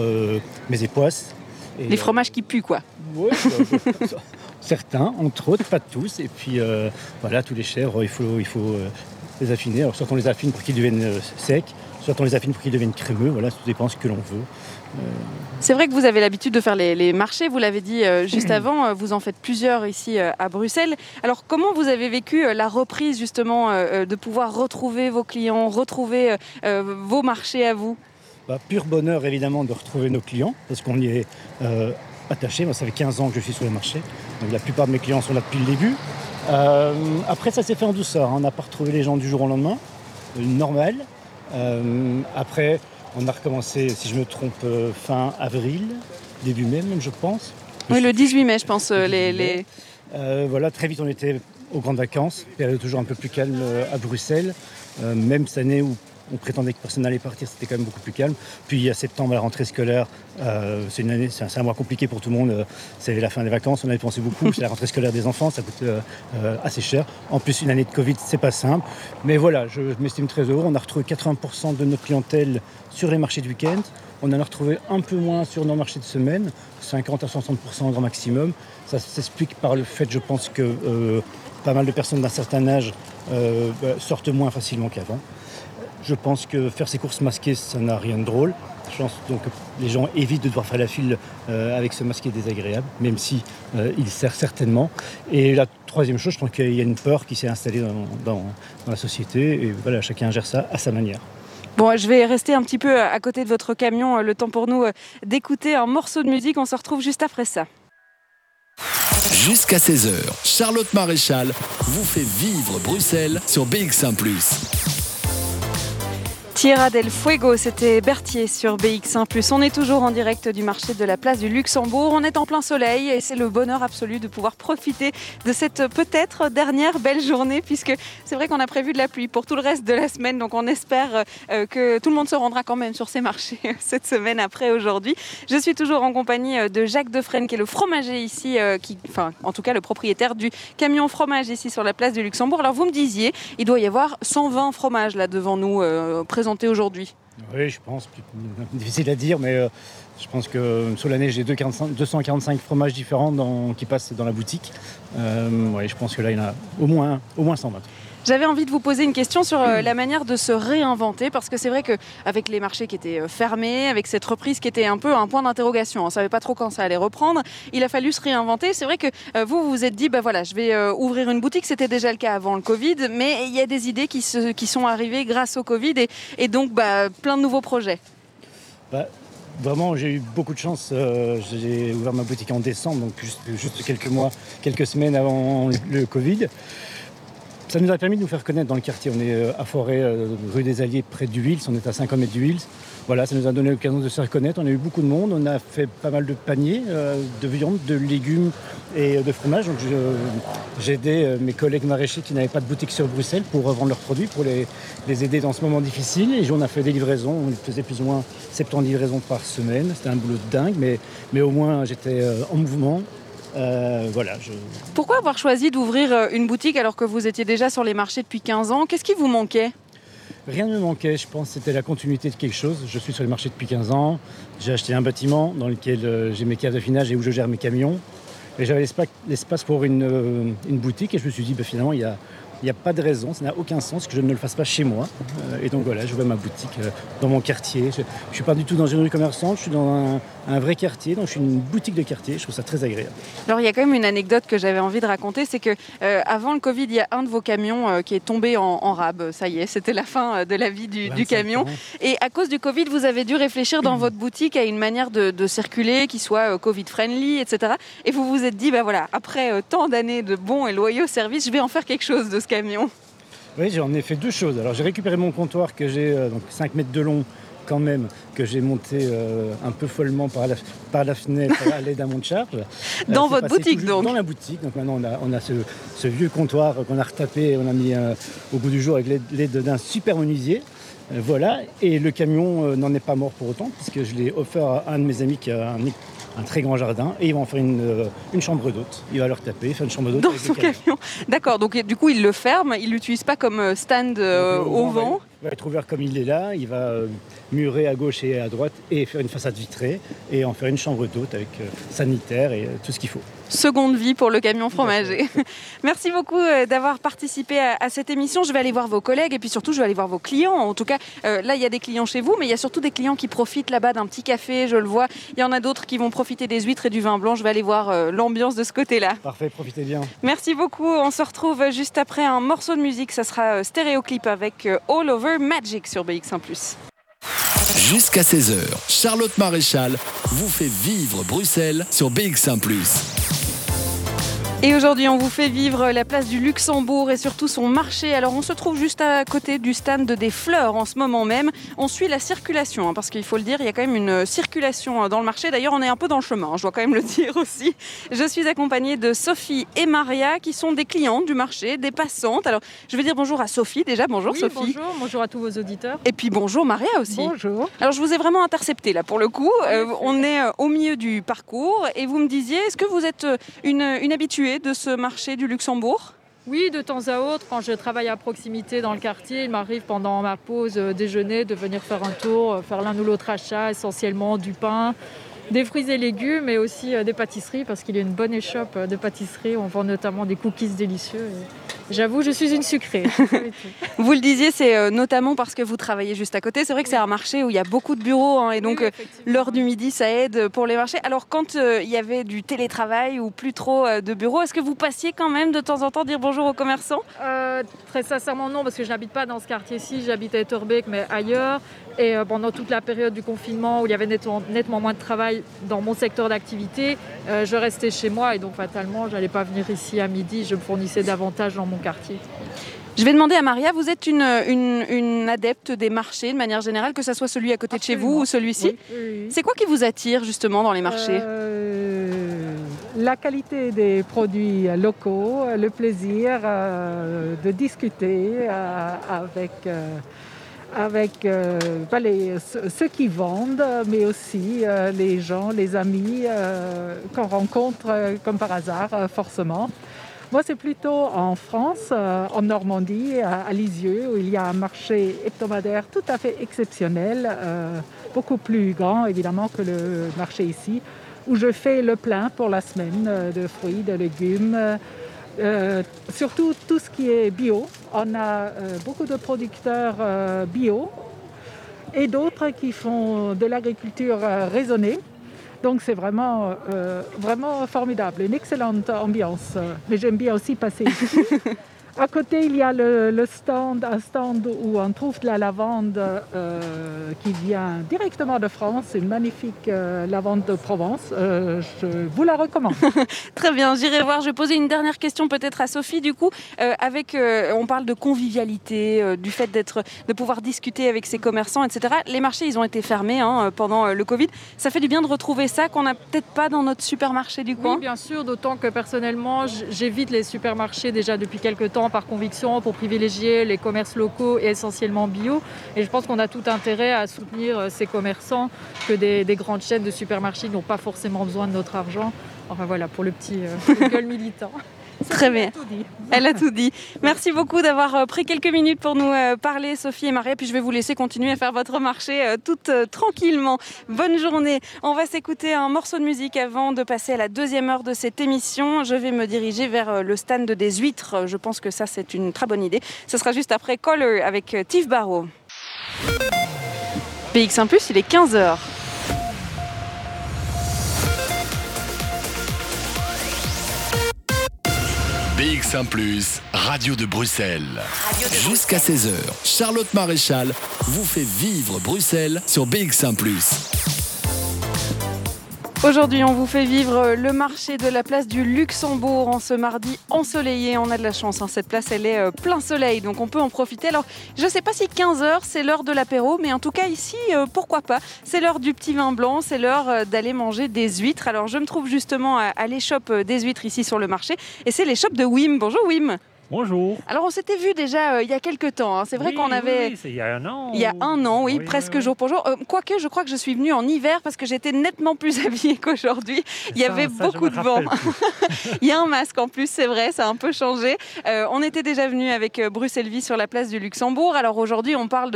mes époisses. Et, Les fromages qui puent quoi. Ouais, bah, certains, entre autres, pas tous. Et puis euh, voilà, tous les chèvres, il faut, il faut euh, les affiner. Alors soit on les affine pour qu'ils deviennent euh, secs, soit on les affine pour qu'ils deviennent crémeux. Voilà, ça dépend ce que l'on veut. C'est vrai que vous avez l'habitude de faire les, les marchés, vous l'avez dit juste avant, vous en faites plusieurs ici à Bruxelles. Alors comment vous avez vécu la reprise justement de pouvoir retrouver vos clients, retrouver vos marchés à vous? Bah, pur bonheur évidemment de retrouver nos clients, parce qu'on y est attaché. Moi, ça fait 15 ans que je suis sur le marché. Donc la plupart de mes clients sont là depuis le début. Euh, après, ça s'est fait en douceur. hein. On n'a pas retrouvé les gens du jour au lendemain. Euh, normal. Euh, après, on a recommencé, si je me trompe, fin avril, début mai même, je pense. Oui, le 18 mai, je pense. les, les- Euh, voilà, très vite on était aux grandes vacances, période toujours un peu plus calme à Bruxelles. Même cette année où on prétendait que personne n'allait partir, c'était quand même beaucoup plus calme. Puis à septembre, la rentrée scolaire, euh, c'est une année, c'est un, mois compliqué pour tout le monde. euh, c'est la fin des vacances, on a dépensé beaucoup. c'est la rentrée scolaire des enfants, ça coûte euh, assez cher. En plus, une année de Covid, c'est pas simple. Mais voilà, je, m'estime très heureux. On a retrouvé 80% de notre clientèle sur les marchés de week-end. On en a retrouvé un peu moins sur nos marchés de semaine, 50 à 60% au grand maximum. Ça s'explique par le fait, je pense, que pas mal de personnes d'un certain âge bah, sortent moins facilement qu'avant. Je pense que faire ses courses masquées, ça n'a rien de drôle. Je pense donc que les gens évitent de devoir faire la file euh, avec ce masqué désagréable, même si euh, il sert certainement. Et la troisième chose, je pense qu'il y a une peur qui s'est installée dans, dans- dans la société. Et voilà, chacun gère ça à sa manière. Bon, je vais rester un petit peu à côté de votre camion, euh, le temps pour nous euh, d'écouter un morceau de musique. On se retrouve juste après ça. Jusqu'à 16h, Charlotte Maréchal vous fait vivre Bruxelles sur BX1 ⁇ Tierra del Fuego, c'était Berthier sur BX1+. On est toujours en direct du marché de la place du Luxembourg. On est en plein soleil et c'est le bonheur absolu de pouvoir profiter de cette peut-être dernière belle journée puisque c'est vrai qu'on a prévu de la pluie pour tout le reste de la semaine. Donc on espère euh, que tout le monde se rendra quand même sur ces marchés cette semaine après aujourd'hui. Je suis toujours en compagnie euh, de Jacques Defresne qui est le fromager ici, euh, enfin en tout cas le propriétaire du camion fromage ici sur la place du Luxembourg. Alors vous me disiez, il doit y avoir 120 fromages là devant nous euh, aujourd'hui. Oui, je pense, difficile à dire, mais euh, je pense que euh, sur l'année, j'ai 245 245 fromages différents qui passent dans la boutique. Euh, ouais, je pense que là, il y en a au moins, au moins 120. J'avais envie de vous poser une question sur euh, la manière de se réinventer, parce que c'est vrai qu'avec les marchés qui étaient euh, fermés, avec cette reprise qui était un peu un point d'interrogation, on ne savait pas trop quand ça allait reprendre, il a fallu se réinventer. C'est vrai que euh, vous, vous vous êtes dit, bah voilà, je vais ouvrir une boutique, c'était déjà le cas avant le Covid, mais il y a des idées qui, se- qui sont arrivées grâce au Covid, et, et donc bah, plein de nouveaux projets. Bah, vraiment, j'ai eu beaucoup de chance. euh, j'ai ouvert ma boutique en décembre, donc juste, juste quelques mois, quelques semaines avant le Covid. Ça nous a permis de nous faire connaître dans le quartier. On est euh, à Forêt, euh, rue des Alliés, près du Wills. On est à 50 mètres du Wills. voilà, ça nous a donné l'occasion de se reconnaître. On a eu beaucoup de monde, on a fait pas mal de paniers de viande, de légumes et de fromage. J'ai aidé mes collègues maraîchers qui n'avaient pas de boutique sur Bruxelles pour revendre leurs produits, pour les, les aider dans ce moment difficile. Et on a fait des livraisons, on faisait plus ou moins 70 livraisons par semaine. C'était un boulot de dingue, mais, mais au moins j'étais en mouvement. Euh, voilà, Pourquoi avoir choisi d'ouvrir euh, une boutique alors que vous étiez déjà sur les marchés depuis 15 ans? Qu'est-ce qui vous manquait? Rien ne me manquait, je pense c'était la continuité de quelque chose. Je suis sur les marchés depuis 15 ans, j'ai acheté un bâtiment dans lequel euh, j'ai mes caves d'affinage et où je gère mes camions. Et j'avais l'espace pour une, une, boutique et je me suis dit, bah, finalement, il y a, il n'y a pas de raison, ça n'a aucun sens que je ne le fasse pas chez moi. Euh, et donc voilà, vais ma boutique euh, dans mon quartier. Je ne suis pas du tout dans une rue commerçante, je suis dans un, vrai quartier, donc je suis une boutique de quartier. Je trouve ça très agréable. Alors il y a quand même une anecdote que j'avais envie de raconter, c'est que euh, avant le Covid, il y a un de vos camions qui est tombé en, rab. Ça y est, c'était la fin de la vie du, camion. Et à cause du Covid, vous avez dû réfléchir dans votre boutique à une manière de, circuler qui soit Covid-friendly, etc. Et vous vous êtes dit, ben voilà, après tant d'années de bons et loyaux services, je vais en faire quelque chose de ce camion. Oui, j'en ai fait deux choses. Alors j'ai récupéré mon comptoir que j'ai euh, donc 5 mètres de long quand même, que j'ai monté euh, un peu follement par la, par la fenêtre à l'aide d'un monte charge. Dans votre boutique donc Dans la boutique. Donc maintenant on a, on a ce, vieux comptoir qu'on a retapé, on a mis euh, au bout du jour avec l'aide d'un super menuisier. voilà, et le camion n'en est pas mort pour autant, puisque je l'ai offert à un de mes amis qui a un, un très grand jardin et ils vont en faire une, euh, une chambre d'hôte. Il va leur taper, faire une chambre d'hôte. Dans son camion. D'accord, donc du coup il le ferme, il l'utilise pas comme euh, stand euh, au vent. Il va être ouvert comme il est là, il va murer à gauche et à droite et faire une façade vitrée et en faire une chambre d'hôte avec sanitaire et tout ce qu'il faut seconde vie pour le camion fromager. Merci beaucoup euh, d'avoir participé à, cette émission. Je vais aller voir vos collègues et puis surtout je vais aller voir vos clients. En tout cas, euh, là il y a des clients chez vous, mais il y a surtout des clients qui profitent là-bas d'un petit café, je le vois. Il y en a d'autres qui vont profiter des huîtres et du vin blanc. Je vais aller voir euh, l'ambiance de ce côté-là. Parfait, profitez bien. Merci beaucoup. On se retrouve juste après un morceau de musique. Ça sera stéréoclip avec All Over Magic sur BX1 Jusqu'à 16h, Charlotte Maréchal vous fait vivre Bruxelles sur BX1 ⁇ et aujourd'hui, on vous fait vivre la place du Luxembourg et surtout son marché. Alors, on se trouve juste à côté du stand des fleurs en ce moment même. On suit la circulation, hein, parce qu'il faut le dire, il y a quand même une circulation euh, dans le marché. D'ailleurs, on est un peu dans le chemin, hein, je dois quand même le dire aussi. Je suis accompagnée de Sophie et Maria, qui sont des clientes du marché, des passantes. Alors, je vais dire bonjour à Sophie déjà. Bonjour Sophie. Bonjour, bonjour à tous vos auditeurs. Et puis bonjour Maria aussi. Bonjour. Alors, je vous ai vraiment intercepté là pour le coup. Euh, on est euh, au milieu du parcours et vous me disiez, est-ce que vous êtes une, une habituée de ce marché du Luxembourg oui, de temps à autre, quand je travaille à proximité dans le quartier, il m'arrive pendant ma pause euh, déjeuner de venir faire un tour, euh, faire l'un ou l'autre achat, essentiellement du pain, des fruits et légumes, mais aussi euh, des pâtisseries, parce qu'il y a une bonne échoppe de pâtisseries. On vend notamment des cookies délicieux. J'avoue, je suis une sucrée. vous le disiez, c'est euh, notamment parce que vous travaillez juste à côté. C'est vrai que c'est un marché où il y a beaucoup de bureaux hein, et donc euh, l'heure du midi, ça aide pour les marchés. Alors quand euh, il y avait du télétravail ou plus trop de bureaux, est-ce que vous passiez quand même de temps en temps dire bonjour aux commerçants? Très sincèrement, non, parce que je n'habite pas dans ce quartier-ci. J'habite à Etterbeek, mais ailleurs. Et pendant toute la période du confinement où il y avait nettement, moins de travail dans mon secteur d'activité, je restais chez moi et donc fatalement, je n'allais pas venir ici à midi. Je me fournissais davantage dans mon quartier. Je vais demander à Maria, vous êtes une, une, adepte des marchés de manière générale, que ce soit celui à côté de chez vous ou celui-ci. C'est quoi qui vous attire justement dans les marchés? Euh, La qualité des produits locaux, le plaisir euh, de discuter euh, avec avec ceux qui vendent, mais aussi les gens, les amis qu'on rencontre comme par hasard, forcément. Moi, c'est plutôt en France, euh, en Normandie, à, Lisieux, où il y a un marché hebdomadaire tout à fait exceptionnel, euh, beaucoup plus grand évidemment que le marché ici, où je fais le plein pour la semaine euh, de fruits, de légumes. surtout tout ce qui est bio. On a beaucoup de producteurs bio et d'autres qui font de l'agriculture raisonnée. Donc c'est vraiment, euh, vraiment formidable, une excellente ambiance. Mais j'aime bien aussi passer ici À côté, il y a le, le stand, un stand où on trouve de la lavande euh, qui vient directement de France, une magnifique euh, lavande de Provence. Euh, je vous la recommande. Très bien, j'irai voir. Je vais poser une dernière question peut-être à Sophie. Du coup, euh, avec, euh, on parle de convivialité, euh, du fait d'être, de pouvoir discuter avec ses commerçants, etc. Les marchés, ils ont été fermés hein, pendant le Covid. Ça fait du bien de retrouver ça qu'on n'a peut-être pas dans notre supermarché du coin. Oui, bien sûr, d'autant que personnellement, j'évite les supermarchés déjà depuis quelques temps par conviction pour privilégier les commerces locaux et essentiellement bio. Et je pense qu'on a tout intérêt à soutenir euh, ces commerçants que des, des grandes chaînes de supermarchés n'ont pas forcément besoin de notre argent. Enfin voilà, pour le petit euh, gueule militant. Très bien. Elle a tout dit. Merci beaucoup d'avoir euh, pris quelques minutes pour nous euh, parler, Sophie et Maria. Puis je vais vous laisser continuer à faire votre marché euh, toute tranquillement. Bonne journée. On va s'écouter un morceau de musique avant de passer à la deuxième heure de cette émission. Je vais me diriger vers le stand des huîtres. Je pense que ça, c'est une très bonne idée. Ce sera juste après Color avec Tiff Barrow. PX1 Plus, il est 15h. BX1 ⁇ Radio de Bruxelles. Jusqu'à 16h, Charlotte Maréchal vous fait vivre Bruxelles sur BX1 ⁇ Aujourd'hui, on vous fait vivre le marché de la place du Luxembourg en ce mardi ensoleillé. On a de la chance, hein. cette place, elle est euh, plein soleil, donc on peut en profiter. Alors, je ne sais pas si 15h, c'est l'heure de l'apéro, mais en tout cas, ici, euh, pourquoi pas C'est l'heure du petit vin blanc, c'est l'heure euh, d'aller manger des huîtres. Alors, je me trouve justement à, l'échoppe des huîtres ici sur le marché, et c'est l'échoppe de Wim. Bonjour Wim. Bonjour. Alors, on s'était vu déjà euh, il y a quelques temps. hein. C'est vrai Oui, qu'on avait... oui, c'est il y a un an. Il y a un an, oui, Oui, presque jour pour jour. Euh, quoique, je crois que je suis venue en hiver parce que j'étais nettement plus habillée qu'aujourd'hui. Il y Ça- avait ça, beaucoup de vent. Il y a un masque en plus, c'est vrai, ça a un peu changé. Euh, on était déjà venu avec Bruce Elvis sur la place du Luxembourg. Alors aujourd'hui, on parle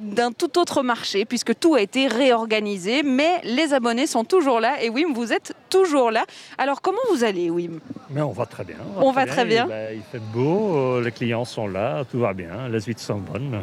d'un tout autre marché puisque tout a été réorganisé, mais les abonnés sont toujours là. Et Wim, vous êtes toujours là. Alors comment vous allez, Wim? Mais on va très bien. On va très bien. Il, ben, il fait beau, euh, les clients sont là, tout va bien, les huîtres sont bonnes.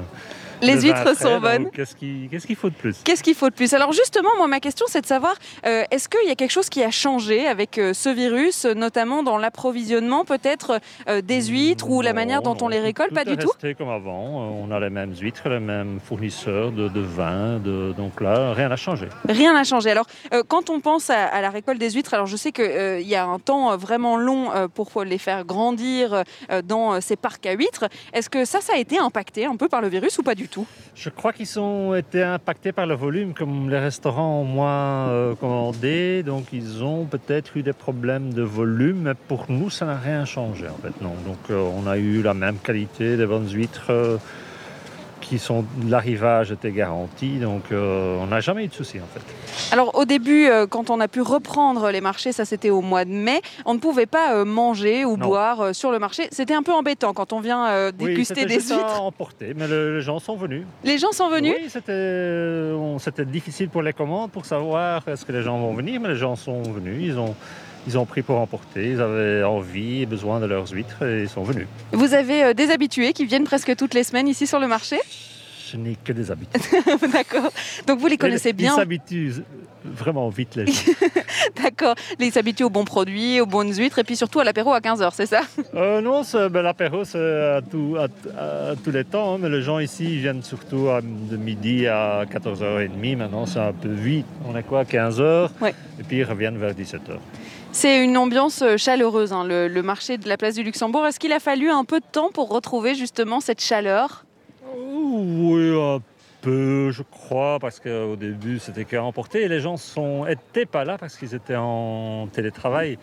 Les Le huîtres sont bonnes. Qu'est-ce qu'il faut de plus Qu'est-ce qu'il faut de plus Alors justement, moi, ma question, c'est de savoir, euh, est-ce qu'il y a quelque chose qui a changé avec euh, ce virus, euh, notamment dans l'approvisionnement peut-être euh, des huîtres ou la manière dont on les récolte? Pas est du tout resté comme avant. On a les mêmes huîtres, les mêmes fournisseurs de, de vin. De, donc là, rien n'a changé. Rien n'a changé. Alors, quand on pense à, à la récolte des huîtres, alors je sais qu'il y a un temps vraiment long pour les faire grandir dans ces parcs à huîtres. Est-ce que ça, ça a été impacté un peu par le virus ou pas du tout Je crois qu'ils ont été impactés par le volume, comme les restaurants ont moins euh, commandé, donc ils ont peut-être eu des problèmes de volume, mais pour nous, ça n'a rien changé en fait. Donc euh, on a eu la même qualité, des bonnes huîtres euh, qui sont, l'arrivage était garanti, donc euh, on n'a jamais eu de soucis en fait. Alors, au début, euh, quand on a pu reprendre les marchés, ça c'était au mois de mai, on ne pouvait pas euh, manger ou Non. boire sur le marché. C'était un peu embêtant quand on vient Oui, déguster c'était des juste à huîtres. emporter, mais le- les gens sont venus. Les gens sont venus. Oui, c'était difficile pour les commandes, pour savoir est-ce que les gens vont venir, mais les gens sont venus, ils ont, ils ont pris pour emporter, ils avaient envie et besoin de leurs huîtres et ils sont venus. Vous avez euh, des habitués qui viennent presque toutes les semaines ici sur le marché? Je n'ai que des habitudes. D'accord. Donc vous les connaissez Ils bien. s'habituent vraiment vite les gens. D'accord. Ils s'habituent aux bons produits, aux bonnes huîtres et puis surtout à l'apéro à 15h, c'est ça? Euh, non, ben, l'apéro c'est à, tout- à- à tous les temps, hein, mais les gens ici ils viennent surtout à- de midi à 14h30. Maintenant c'est un peu vite. On est quoi 15h Ouais. Et puis ils reviennent vers 17h. C'est une ambiance euh, chaleureuse, hein, le, marché de la place du Luxembourg. Est-ce qu'il a fallu un peu de temps pour retrouver justement cette chaleur? Oui, un peu, je crois, parce qu'au début, c'était qu'à emporter. Et les gens n'étaient pas là parce qu'ils étaient en télétravail.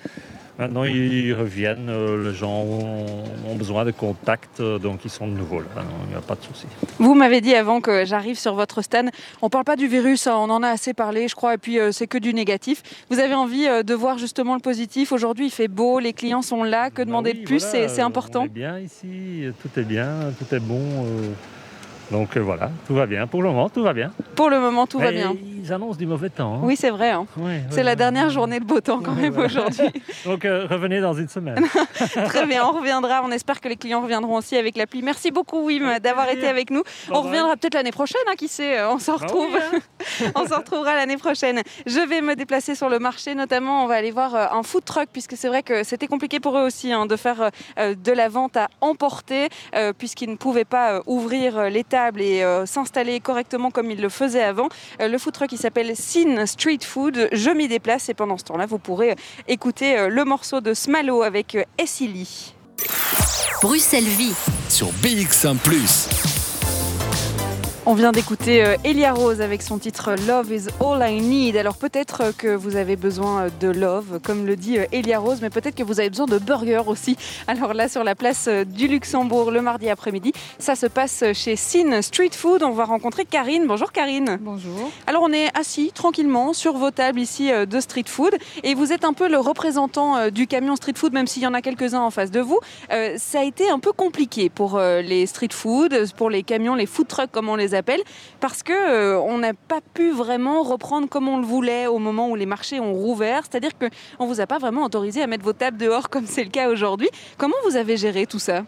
Maintenant, ils reviennent. euh, Les gens ont, besoin de contact, euh, donc ils sont de nouveau là. Il n'y a pas de souci. Vous m'avez dit avant que j'arrive sur votre stand, on parle pas du virus, hein, on en a assez parlé, je crois, et puis euh, c'est que du négatif. Vous avez envie de voir justement le positif? Aujourd'hui, il fait beau, les clients sont là. Que Bah demander oui, de plus, voilà, c'est- important. On est bien ici, tout est bien, tout est bon. donc voilà, tout va bien. Pour le moment, tout va bien. Pour le moment, tout va bien. Ils annoncent du mauvais temps. hein. Oui, c'est vrai. hein. Ouais, C'est ouais, la ouais. dernière journée de beau temps quand même aujourd'hui. Donc euh, revenez dans une semaine. Très bien, on reviendra. On espère que les clients reviendront aussi avec la pluie. Merci beaucoup, Wim, d'avoir été avec nous. On reviendra peut-être l'année prochaine, hein, qui sait, euh, on s'en Ah oui, retrouve. on s'en retrouvera l'année prochaine. Je vais me déplacer sur le marché, notamment, on va aller voir euh, un food truck, puisque c'est vrai que c'était compliqué pour eux aussi de faire de la vente à emporter, puisqu'ils ne pouvaient pas ouvrir les tables et s'installer correctement comme ils le faisaient avant. Le food truck, il s'appelle Sin Street Food. Je m'y déplace et pendant ce temps-là, vous pourrez euh, écouter euh, le morceau de Smalo avec euh, Essili. Bruxelles Vie. Sur BX1 ⁇ On vient d'écouter euh, Elia Rose avec son titre Love is all I need. Alors peut-être que vous avez besoin euh, de love, comme le dit euh, Elia Rose, mais peut-être que vous avez besoin de burger aussi. Alors là, sur la place du Luxembourg, le mardi après-midi, ça se passe chez Sin Street Food. On va rencontrer Karine. Bonjour Karine. Bonjour. Alors on est assis tranquillement sur vos tables ici de street food et vous êtes un peu le représentant du camion street food, même s'il y en a quelques-uns en face de vous. Euh, ça a été un peu compliqué pour les street food, pour les camions, les food trucks comme on les parce que euh, on n'a pas pu vraiment reprendre comme on le voulait au moment où les marchés ont rouvert. C'est-à-dire que on vous a pas vraiment autorisé à mettre vos tables dehors comme c'est le cas aujourd'hui. Comment vous avez géré tout ça?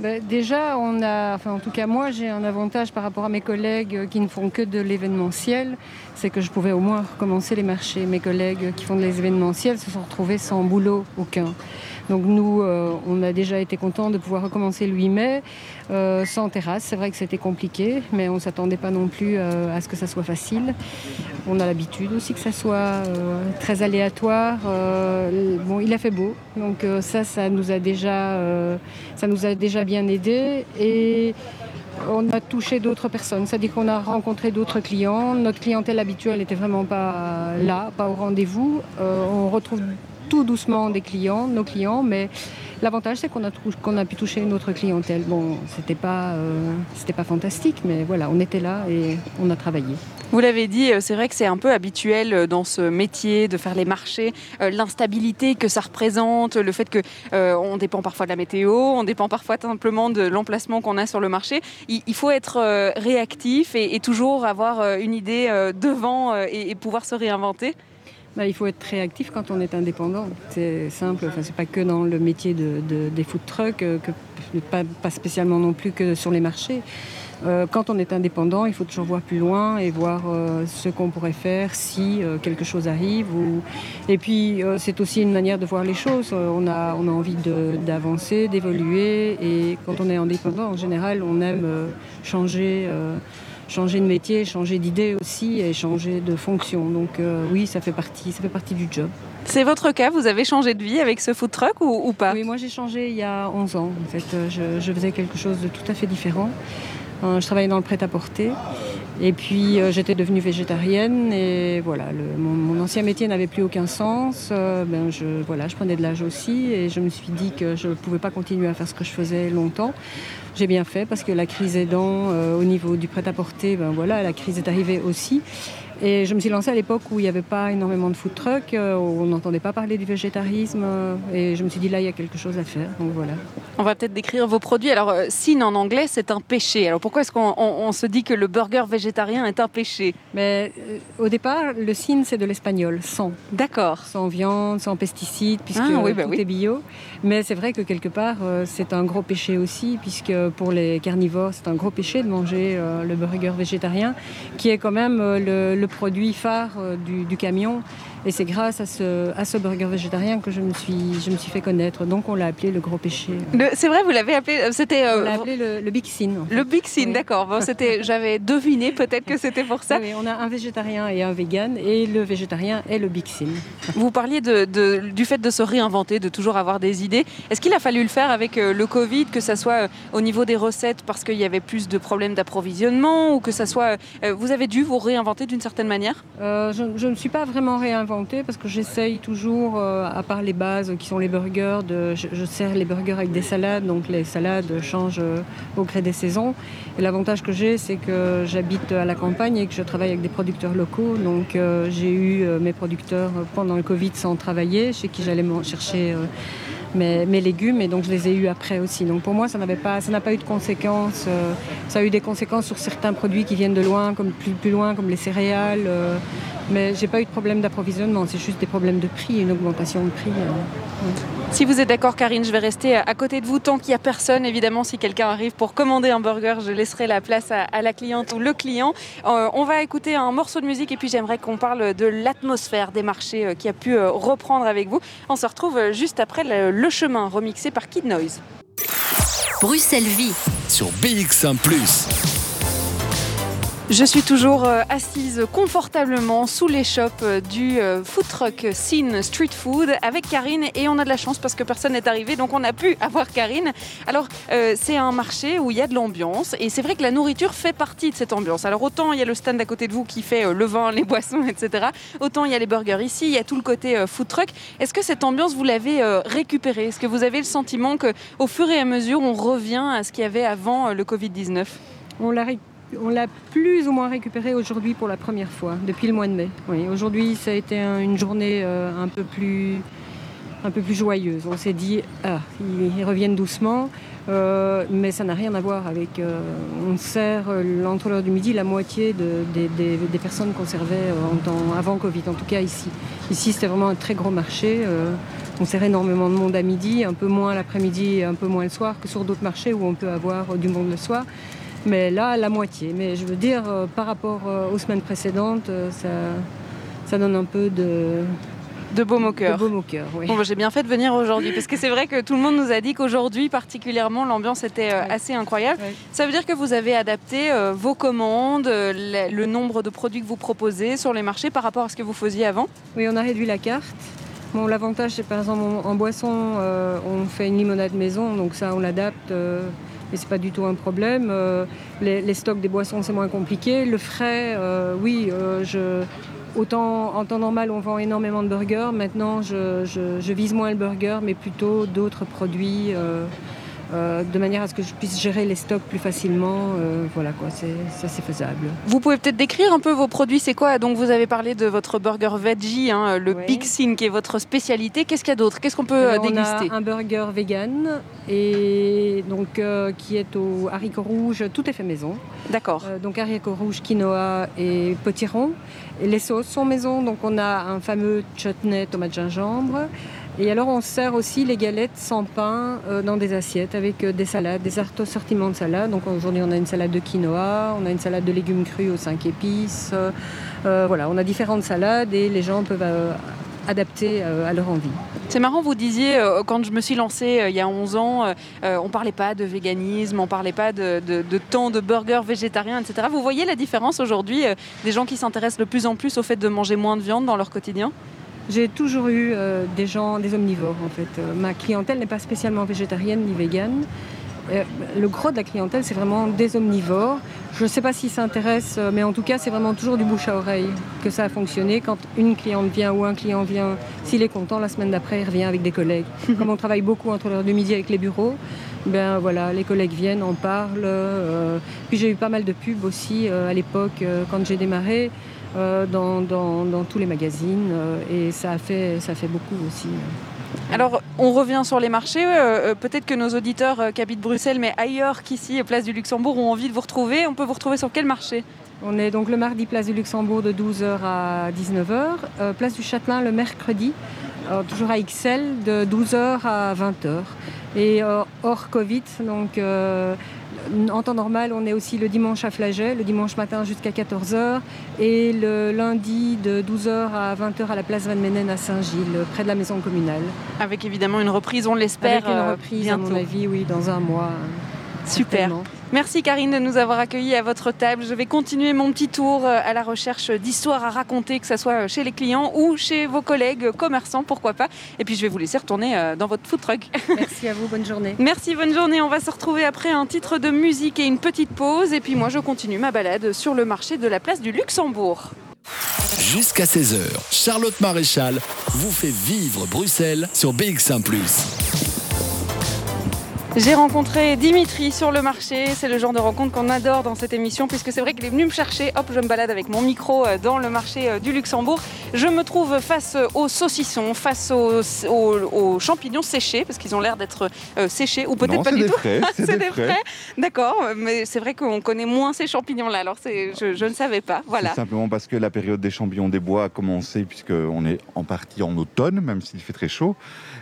Ben, déjà, en tout cas moi, j'ai un avantage par rapport à mes collègues euh, qui ne font que de l'événementiel, c'est que je pouvais au moins recommencer les marchés. Mes collègues qui font de l'événementiel se sont retrouvés sans boulot aucun. Donc nous, euh, on a déjà été contents de pouvoir recommencer le 8 mai euh, sans terrasse. C'est vrai que c'était compliqué, mais on ne s'attendait pas non plus euh, à ce que ça soit facile. On a l'habitude aussi que ça soit très aléatoire. Bon, il a fait beau, donc ça, ça nous a déjà, déjà bien aidé et on a touché d'autres personnes, c'est-à-dire qu'on a rencontré d'autres clients. Notre clientèle habituelle n'était vraiment pas là, pas au rendez-vous. On retrouve tout doucement des clients, nos clients, mais l'avantage c'est qu'on a, pu toucher une autre clientèle. Bon, c'était pas, euh, pas fantastique, mais voilà, on était là et on a travaillé. Vous l'avez dit, euh, c'est vrai que c'est un peu habituel euh, dans ce métier de faire les marchés, l'instabilité que ça représente, le fait que euh, on dépend parfois de la météo, on dépend parfois simplement de l'emplacement qu'on a sur le marché. Il, faut être réactif et, toujours avoir une idée devant et pouvoir se réinventer. Bah, il faut être réactif quand on est indépendant. C'est simple. Enfin, c'est pas que dans le métier de, de- des food trucks, euh, pas, spécialement non plus que sur les marchés. Euh, quand on est indépendant, il faut toujours voir plus loin et voir euh, ce qu'on pourrait faire si quelque chose arrive. Et puis, c'est aussi une manière de voir les choses. On, a, on a envie d'avancer, d'évoluer. Et quand on est indépendant, en général, on aime changer. Changer de métier, changer d'idée aussi et changer de fonction. Donc euh, oui, ça fait partie, ça fait partie du job. C'est votre cas, vous avez changé de vie avec ce food truck ou, ou pas? Oui, moi j'ai changé il y a 11 ans. En fait, Euh, je, je faisais quelque chose de tout à fait différent. Euh, je travaillais dans le prêt-à-porter. Et puis euh, j'étais devenue végétarienne et voilà, le- mon, mon ancien métier n'avait plus aucun sens. Euh, ben, je, voilà, je prenais de l'âge aussi et je me suis dit que je ne pouvais pas continuer à faire ce que je faisais longtemps. J'ai bien fait parce que la crise aidant euh, au niveau du prêt-à-porter, ben voilà, la crise est arrivée aussi. Et je me suis lancée à l'époque où il n'y avait pas énormément de food trucks, euh, où on n'entendait pas parler du végétarisme. euh, et je me suis dit là, il y a quelque chose à faire. Donc voilà. On va peut-être décrire vos produits. Alors, euh, sin en anglais, c'est un péché. Alors pourquoi est-ce qu'on on- on se dit que le burger végétarien est un péché? Mais euh, au départ, le sin, c'est de l'espagnol, sans. D'accord. Sans viande, sans pesticides, puisque Ah, oui, bah tout oui. est bio. Mais c'est vrai que quelque part, euh, c'est un gros péché aussi, puisque pour les carnivores, c'est un gros péché de manger euh, le burger végétarien, qui est quand même le, le produit phare euh, du, du camion. Et c'est grâce à ce, à ce burger végétarien que je me suis, je me suis fait connaître. Donc on l'a appelé le gros péché. C'est vrai, vous l'avez appelé. euh, C'était On euh, l'a appelé le, le big sin. en fait. le Big Sin, Oui. d'accord. Bon, c'était, j'avais deviné peut-être que c'était pour ça. Oui, on a un végétarien et un vegan, et le végétarien est le big sin. Vous parliez de, de- du fait de se réinventer, de toujours avoir des idées. Est-ce qu'il a fallu le faire avec euh, le Covid, que ça soit au niveau des recettes parce qu'il y avait plus de problèmes d'approvisionnement, ou que ça soit, vous avez dû vous réinventer d'une certaine manière? Euh, je, je ne suis pas vraiment réinventée parce que j'essaye toujours, euh, à part les bases qui sont les burgers, de, je, sers les burgers avec des salades, donc les salades changent euh, au gré des saisons. Et l'avantage que j'ai, c'est que j'habite à la campagne et que je travaille avec des producteurs locaux. Donc euh, j'ai eu mes producteurs pendant le Covid sans travailler, chez qui j'allais chercher. Mes, mes légumes et donc je les ai eus après aussi. Donc pour moi, ça n'avait pas, ça n'a pas eu de conséquences. euh, ça a eu des conséquences sur certains produits qui viennent de loin, comme plus, plus loin, comme les céréales. euh, mais j'ai pas eu de problème d'approvisionnement. C'est juste des problèmes de prix, une augmentation de prix. euh. Si vous êtes d'accord, Karine, je vais rester à côté de vous tant qu'il n'y a personne. Évidemment, si quelqu'un arrive pour commander un burger, je laisserai la place à, à la cliente ou le client. Euh, on va écouter un morceau de musique et puis j'aimerais qu'on parle de l'atmosphère des marchés euh, qui a pu euh, reprendre avec vous. On se retrouve euh, juste après le, Le chemin remixé par Kid Noise. Bruxelles Vie. Sur BX1 ⁇ Je suis toujours euh, assise confortablement sous shops euh, du euh, food truck Scene Street Food avec Karine et on a de la chance parce que personne n'est arrivé donc on a pu avoir Karine. Alors c'est un marché où il y a de l'ambiance et c'est vrai que la nourriture fait partie de cette ambiance. Alors autant il y a le stand à côté de vous qui fait le vin, les boissons, etc. Autant il y a les burgers ici, il y a tout le côté food truck. Est-ce que cette ambiance vous l'avez récupérée? Est-ce que vous avez le sentiment que au fur et à mesure on revient à ce qu'il y avait avant le Covid-19 On l'a ré- on l'a plus ou moins récupéré aujourd'hui pour la première fois, depuis le mois de mai. Aujourd'hui, ça a été un- une journée euh, un, peu plus, joyeuse. On s'est dit, ah, ils, reviennent doucement, euh, mais ça n'a rien à voir avec. euh, on sert euh, entre l'heure du midi la moitié de- des, personnes qu'on servait avant Covid, en tout cas ici. Ici, c'était vraiment un très gros marché. on sert énormément de monde à midi, un peu moins l'après-midi un peu moins le soir que sur d'autres marchés où on peut avoir du monde le soir. Mais là, la moitié. Mais je veux dire, euh, par rapport euh, aux semaines précédentes, euh, ça, ça donne un peu de, De baume au de cœur. baume au cœur. Oui. Bon, bah, j'ai bien fait de venir aujourd'hui parce que c'est vrai que tout le monde nous a dit qu'aujourd'hui particulièrement l'ambiance était euh, assez incroyable. Ça veut dire que vous avez adapté euh, vos commandes, euh, le, nombre de produits que vous proposez sur les marchés par rapport à ce que vous faisiez avant? Oui, on a réduit la carte. Bon, L'avantage, c'est par exemple en, en boisson, on fait une limonade maison, donc ça, on l'adapte. Et c'est pas du tout un problème. Euh, les, stocks des boissons, c'est moins compliqué. Le frais, euh, oui, euh, autant en temps normal, on vend énormément de burgers. Maintenant, je, vise moins le burger, mais plutôt d'autres produits. Euh, de manière à ce que je puisse gérer les stocks plus facilement. euh, voilà quoi, c'est, ça c'est faisable. Vous pouvez peut-être décrire un peu vos produits, c'est quoi? Donc vous avez parlé de votre burger veggie, hein, le. Big Sin qui est votre spécialité. Qu'est-ce qu'il y a d'autre? Qu'est-ce qu'on peut euh, Alors, déguster On a un burger vegan et donc euh, qui est au haricot rouge. Tout est fait maison. D'accord. Euh, donc haricot rouge, quinoa et potiron. Et les sauces sont maison. Donc on a un fameux chutney tomate gingembre. Et alors on sert aussi les galettes sans pain euh, dans des assiettes avec euh, des salades, des assortiments de salades. Donc aujourd'hui on a une salade de quinoa, on a une salade de légumes crus aux 5 épices. Euh, voilà, on a différentes salades et les gens peuvent adapter euh, à leur envie. C'est marrant, vous disiez, quand je me suis lancée il y a 11 ans, on parlait pas de véganisme, on parlait pas de, de, de temps de burgers végétariens, etc. Vous voyez la différence aujourd'hui des gens qui s'intéressent de plus en plus au fait de manger moins de viande dans leur quotidien? J'ai toujours eu euh, des gens, des omnivores en fait. Euh, ma clientèle n'est pas spécialement végétarienne ni végane. Euh, le gros de la clientèle, c'est vraiment des omnivores. Je ne sais pas s'ils s'intéressent, mais en tout cas, c'est vraiment toujours du bouche à oreille que ça a fonctionné. Quand une cliente vient ou un client vient, s'il est content, la semaine d'après, il revient avec des collègues. Comme on travaille beaucoup entre l'heure du midi avec les bureaux, ben voilà, les collègues viennent, en parlent. puis j'ai eu pas mal de pubs aussi à l'époque, quand j'ai démarré. Euh, dans, dans- dans tous les magazines euh, et ça a fait, ça fait beaucoup aussi. Alors, on revient sur les marchés. euh, euh, Peut-être que nos auditeurs euh, qui habitent Bruxelles, mais ailleurs qu'ici, place du Luxembourg, ont envie de vous retrouver. On peut vous retrouver sur quel marché? On est donc le mardi place du Luxembourg de 12h à 19h, euh, place du Châtelain le mercredi, euh, toujours à XL de 12h à 20h. Et euh, hors Covid, donc euh, en temps normal, on est aussi le dimanche à Flaget, le dimanche matin jusqu'à 14h, et le lundi de 12h à 20h à la place Van Menen à Saint-Gilles, près de la maison communale. Avec évidemment une reprise, on l'espère. Avec une euh, reprise, à mon avis, oui, dans un mois. Super. Merci Karine de nous avoir accueillis à votre table. Je vais continuer mon petit tour euh, à la recherche d'histoires à raconter, que ce soit chez les clients ou chez vos collègues commerçants, pourquoi pas. Et puis je vais vous laisser retourner euh, dans votre food truck. Merci à vous, bonne journée. Merci, bonne journée. On va se retrouver après un titre de musique et une petite pause. Et puis moi, je continue ma balade sur le marché de la place du Luxembourg. Jusqu'à 16h, Charlotte Maréchal vous fait vivre Bruxelles sur BX1 ⁇ J'ai rencontré Dimitri sur le marché. C'est le genre de rencontre qu'on adore dans cette émission, puisque c'est vrai qu'il est venu me chercher. Hop, je me balade avec mon micro euh, dans le marché euh, du Luxembourg. Je me trouve face aux saucissons, face aux, champignons séchés, parce qu'ils ont l'air d'être euh, séchés, ou peut-être pas du tout. c'est des, frais. D'accord, mais c'est vrai qu'on connaît moins ces champignons-là. Alors je, je, ne savais pas. Voilà. simplement parce que la période des champignons des bois a commencé, puisqu'on est en partie en automne, même s'il fait très chaud.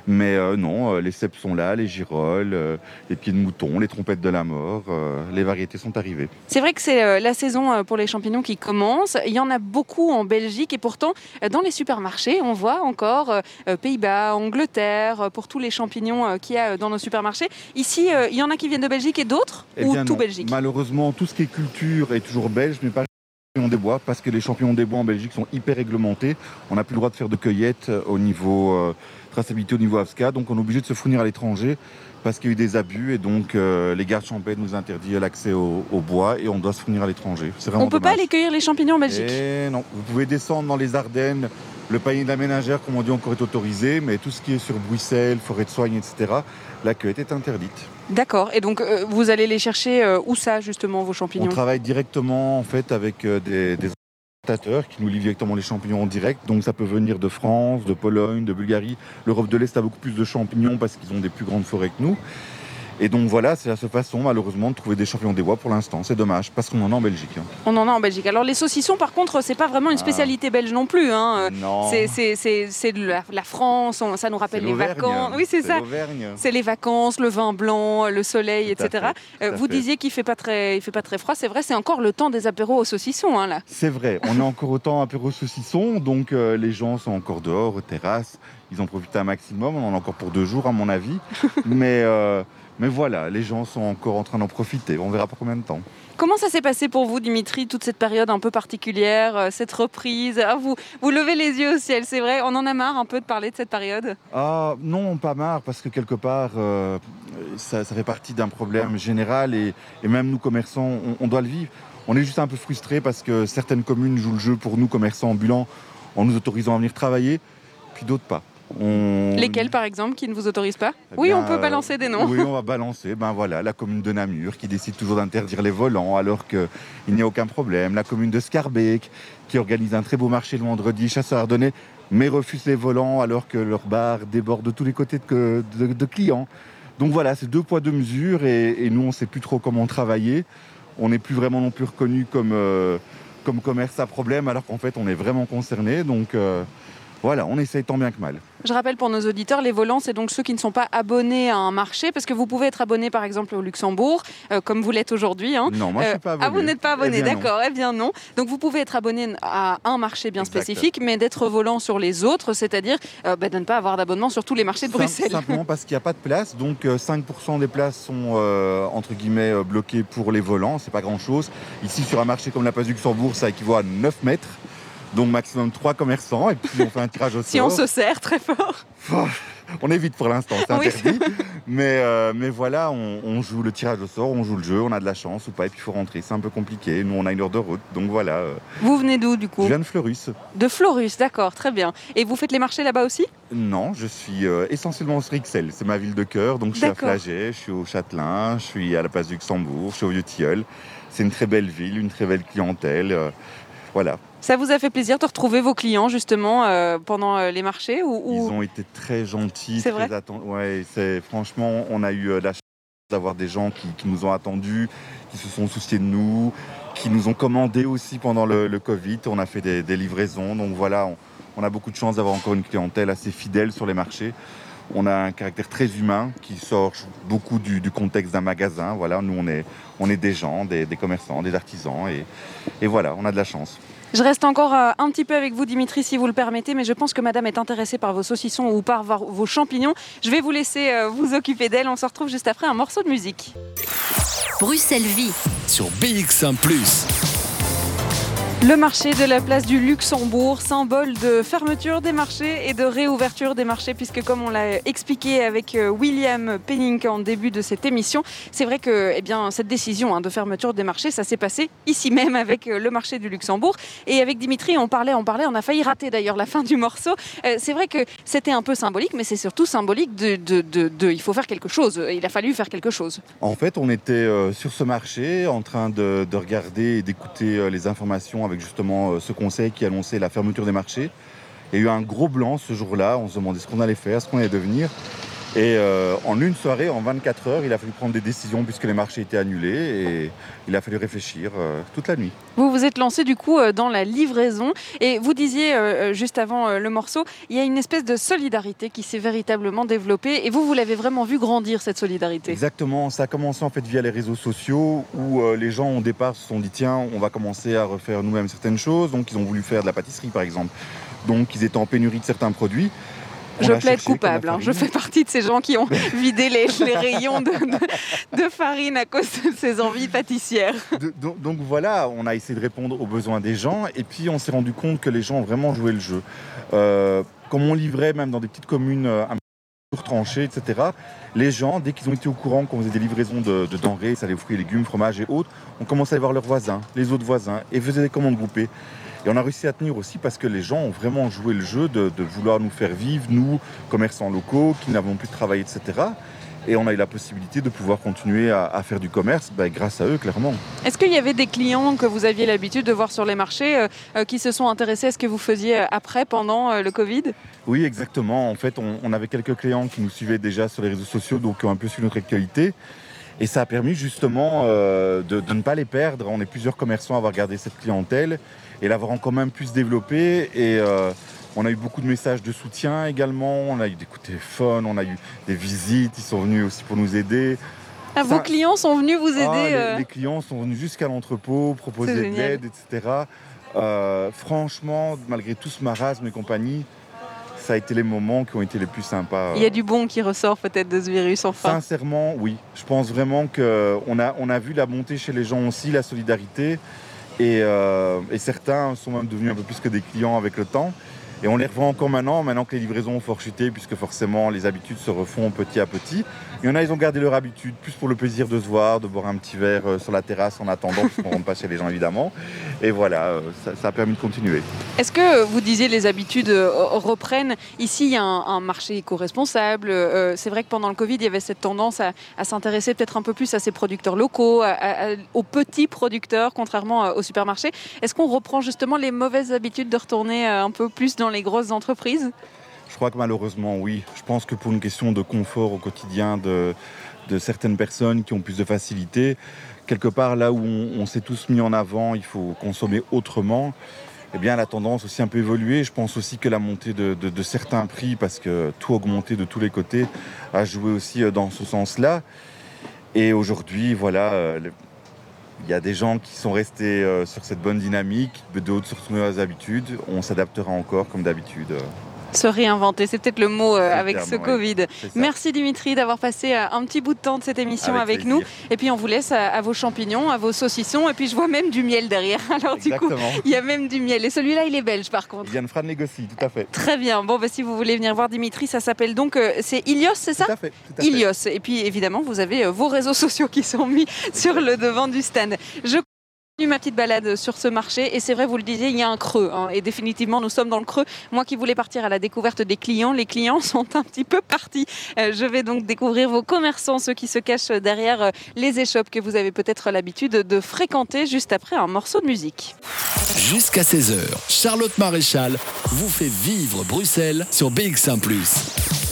Mais non, les cèpes sont là, les girolles les pieds de mouton, les trompettes de la mort, euh, les variétés sont arrivées. C'est vrai que c'est euh, la saison euh, pour les champignons qui commence. Il y en a beaucoup en Belgique et pourtant dans les supermarchés, on voit encore Pays-Bas, Angleterre pour tous les champignons qu'il y a dans nos supermarchés. Ici, il y en a qui viennent de Belgique et d'autres eh ou tout Belgique? Malheureusement, tout ce qui est culture est toujours belge, mais pas champignons des bois parce que les champignons des bois en Belgique sont hyper réglementés. On n'a plus le droit de faire de cueillette au niveau traçabilité au niveau AFSCA, donc on est obligé de se fournir à l'étranger parce qu'il y a eu des abus et donc euh, les gardes champêtres nous interdisent l'accès au, bois et on doit se fournir à l'étranger. On ne peut pas aller cueillir les champignons en Belgique? Et eh Non, vous pouvez descendre dans les Ardennes, le panier de la ménagère, comme on dit, encore est autorisé, mais tout ce qui est sur Bruxelles, forêt de soigne, etc., la cueillette est interdite. D'accord, et donc euh, vous allez les chercher euh, où ça justement, vos champignons? On travaille directement en fait avec des, des qui nous livrent directement les champignons en direct. Donc ça peut venir de France, de Pologne, de Bulgarie. L'Europe de l'Est a beaucoup plus de champignons parce qu'ils ont des plus grandes forêts que nous. Et donc voilà, c'est la seule façon malheureusement de trouver des champignons des bois pour l'instant. C'est dommage parce qu'on en a en Belgique. Hein. On en a en Belgique. Alors les saucissons par contre, c'est pas vraiment une ah. spécialité belge non plus. Hein. Non. C'est de la, France, ça nous rappelle les vacances. Oui, c'est ça. C'est les vacances, le vin blanc, le soleil, etc. Euh, vous disiez qu'il fait pas très, il fait pas très froid. C'est vrai, c'est encore le temps des apéros aux saucissons hein, là. C'est vrai, on est encore au temps apéros saucissons, donc euh, les gens sont encore dehors, aux terrasses. Ils en profitent un maximum. On en a encore pour deux jours à mon avis, mais euh, mais voilà, les gens sont encore en train d'en profiter. On verra pas combien de temps. Comment ça s'est passé pour vous, Dimitri, toute cette période un peu particulière, euh, cette reprise? Ah, vous, vous levez les yeux au ciel, c'est vrai On en a marre un peu de parler de cette période Ah non, pas marre, parce que quelque part, euh, ça, fait partie d'un problème général et, même nous, commerçants, on, doit le vivre. On est juste un peu frustrés parce que certaines communes jouent le jeu pour nous, commerçants ambulants, en nous autorisant à venir travailler, puis d'autres pas. Lesquels, par exemple, qui ne vous autorisent pas eh Oui, on peut balancer des noms. Oui, on va balancer. Ben voilà, la commune de Namur qui décide toujours d'interdire les volants alors qu'il n'y a aucun problème. La commune de Scarbeck qui organise un très beau marché le vendredi, chasseur ardennais, mais refuse les volants alors que leur bar déborde de tous les côtés de, clients. Donc voilà, c'est deux poids, deux mesures et, nous, on ne sait plus trop comment travailler. On n'est plus vraiment non plus reconnu comme, euh, comme commerce à problème alors qu'en fait, on est vraiment concerné. Donc. Euh, voilà, on essaye tant bien que mal. Je rappelle pour nos auditeurs, les volants, c'est donc ceux qui ne sont pas abonnés à un marché, parce que vous pouvez être abonné par exemple au Luxembourg, euh, comme vous l'êtes aujourd'hui. Hein. Non, moi je ne suis pas abonné. Ah, vous n'êtes pas abonné, eh d'accord, eh bien non. Donc vous pouvez être abonné à un marché bien spécifique, mais d'être volant sur les autres, c'est-à-dire euh, bah, de ne pas avoir d'abonnement sur tous les marchés de Bruxelles. Simplement parce qu'il n'y a pas de place, donc 5% euh, des places sont entre guillemets bloquées pour les volants, c'est pas grand-chose. Ici sur un marché comme la place du Luxembourg, ça équivaut à 9 mètres. Donc maximum trois commerçants et puis on fait un tirage au sort. si on se sert très fort. on évite pour l'instant, c'est interdit. mais, euh, mais voilà, on, joue le tirage au sort, on joue le jeu, on a de la chance ou pas, et puis il faut rentrer. C'est un peu compliqué. Nous, on a une heure de route, donc voilà. Euh. Vous venez d'où du coup? Je viens de Fleurus. De Fleurus, d'accord, très bien. Et vous faites les marchés là-bas aussi? Non, je suis euh, essentiellement au Strixel, c'est ma ville de cœur. Donc je suis à Flagey, je suis au Châtelain, je suis à la place du Luxembourg, je suis au Vieux-Tilleul. C'est une très belle ville, une très belle clientèle. voilà. Ça vous a fait plaisir de retrouver vos clients justement euh, pendant euh, les marchés ou, Ils ont été très gentils, c'est très Ouais, c'est franchement, on a eu euh, la chance d'avoir des gens qui, nous ont attendus, qui se sont souciés de nous, qui nous ont commandé aussi pendant le, Covid. On a fait des, livraisons, donc voilà, on, a beaucoup de chance d'avoir encore une clientèle assez fidèle sur les marchés. On a un caractère très humain qui sort beaucoup du, contexte d'un magasin. Voilà, nous on est, on est des gens, des, commerçants, des artisans, et, et voilà, on a de la chance. Je reste encore euh, un petit peu avec vous, Dimitri, si vous le permettez, mais je pense que madame est intéressée par vos saucissons ou par vos champignons. Je vais vous laisser euh, vous occuper d'elle. On se retrouve juste après un morceau de musique. Bruxelles Vie sur BX1 ⁇ Le marché de la place du Luxembourg, symbole de fermeture des marchés et de réouverture des marchés, puisque comme on l'a expliqué avec euh, William Penning en début de cette émission, c'est vrai que eh bien, cette décision hein, de fermeture des marchés, ça s'est passé ici même avec euh, le marché du Luxembourg. Et avec Dimitri, on parlait, on parlait, on a failli rater d'ailleurs la fin du morceau. Euh, c'est vrai que c'était un peu symbolique, mais c'est surtout symbolique de, de, de, il faut faire quelque chose. Il a fallu faire quelque chose. En fait, on était sur ce marché en train de, de regarder et d'écouter les informations justement ce conseil qui annonçait la fermeture des marchés. Il y a eu un gros blanc ce jour-là, on se demandait ce qu'on allait faire, ce qu'on allait devenir. Et euh, en une soirée, en 24 heures, il a fallu prendre des décisions puisque les marchés étaient annulés et il a fallu réfléchir euh, toute la nuit. Vous vous êtes lancé du coup euh, dans la livraison et vous disiez euh, juste avant le morceau, il y a une espèce de solidarité qui s'est véritablement développée et vous, vous l'avez vraiment vu grandir cette solidarité. Exactement, ça a commencé en fait via les réseaux sociaux où les gens au départ se sont dit tiens, on va commencer à refaire nous-mêmes certaines choses. Donc ils ont voulu faire de la pâtisserie par exemple. Donc ils étaient en pénurie de certains produits. Je plaide coupable. hein. Je fais partie de ces gens qui ont vidé les, les rayons de, de- de farine à cause de ces envies pâtissières. De- donc, donc voilà, on a essayé de répondre aux besoins des gens et puis on s'est rendu compte que les gens ont vraiment joué le jeu. Euh, comme on livrait même dans des petites communes euh, un peu tranchées, etc., les gens, dès qu'ils ont été au courant qu'on faisait des livraisons de, de denrées, ça les fruits légumes, fromages et autres, on commençait à aller voir leurs voisins, les autres voisins, et faisaient des commandes groupées. Et on a réussi à tenir aussi parce que les gens ont vraiment joué le jeu de, de vouloir nous faire vivre, nous, commerçants locaux, qui n'avons plus de travail, etc. Et on a eu la possibilité de pouvoir continuer à, à faire du commerce ben, grâce à eux, clairement. Est-ce qu'il y avait des clients que vous aviez l'habitude de voir sur les marchés euh, euh, qui se sont intéressés à ce que vous faisiez euh, après, pendant euh, le Covid? Oui, exactement. En fait, on, on avait quelques clients qui nous suivaient déjà sur les réseaux sociaux, donc qui ont un peu suivi notre actualité. Et ça a permis justement euh, de, de ne pas les perdre. On est plusieurs commerçants à avoir gardé cette clientèle et l'avoir quand même pu se développer. Et euh, on a eu beaucoup de messages de soutien également. On a eu des coups de téléphone, on a eu des visites. Ils sont venus aussi pour nous aider. Ah, Vos clients sont venus vous aider Ah, les, euh, les clients sont venus jusqu'à l'entrepôt, proposer de l'aide, etc. Euh, franchement, malgré tout ce marasme et compagnie, ça a été les moments qui ont été les plus sympas. Il y a du bon qui ressort peut-être de ce virus enfin. Sincèrement, oui. Je pense vraiment qu'on a, on a vu la montée chez les gens aussi, la solidarité. Et, euh, et certains sont même devenus un peu plus que des clients avec le temps. Et on les revoit encore maintenant, maintenant que les livraisons ont fort chuté, puisque forcément les habitudes se refont petit à petit. Il y en a, ils ont gardé leur habitude, plus pour le plaisir de se voir, de boire un petit verre euh, sur la terrasse en attendant, puisqu'on ne rentre pas chez les gens évidemment. Et voilà, euh, ça, a permis de continuer. Est-ce que vous disiez les habitudes euh, reprennent? Ici, il y a un, marché éco-responsable. C'est vrai que pendant le Covid, il y avait cette tendance à, s'intéresser peut-être un peu plus à ces producteurs locaux, aux petits producteurs, contrairement aux supermarchés. Est-ce qu'on reprend justement les mauvaises habitudes de retourner un peu plus dans grosses entreprises Je crois que malheureusement, oui. Je pense que pour une question de confort au quotidien de, certaines personnes qui ont plus de facilité, quelque part là où on, s'est tous mis en avant, il faut consommer autrement. Eh bien, la tendance aussi un peu évolué. Je pense aussi que la montée de, certains prix, parce que tout a augmenté de tous les côtés, a joué aussi euh, dans ce sens-là. Et aujourd'hui, voilà, euh, il y a des gens qui sont restés euh, sur cette bonne dynamique, d'autres se retournent à habitudes. On s'adaptera encore comme d'habitude. Euh, Se réinventer, c'est peut-être le mot euh, avec terme, ce ouais. Covid. Merci Dimitri d'avoir passé euh, un petit bout de temps de cette émission avec, Avec nous. Et puis on vous laisse à, à vos champignons, à vos saucissons. Et puis je vois même du miel derrière. Alors du coup, il y a même du miel. Et celui-là, il est belge par contre. Yann Fran négocie, tout à fait. Très bien. Bon, bah, si vous voulez venir voir Dimitri, ça s'appelle donc, euh, c'est Ilios, c'est ça Tout à fait. tout à fait. Ilios. Et puis évidemment, vous avez euh, vos réseaux sociaux qui sont mis sur le devant du stand. Je ma petite balade sur ce marché et c'est vrai, vous le disiez, il y a un creux hein, et définitivement nous sommes dans le creux. Moi qui voulais partir à la découverte des clients, les clients sont un petit peu partis. Euh, je vais donc découvrir vos commerçants, ceux qui se cachent derrière euh, les échoppes que vous avez peut-être l'habitude de fréquenter juste après un morceau de musique. Jusqu'à 16h, Charlotte Maréchal vous fait vivre Bruxelles sur BX1 ⁇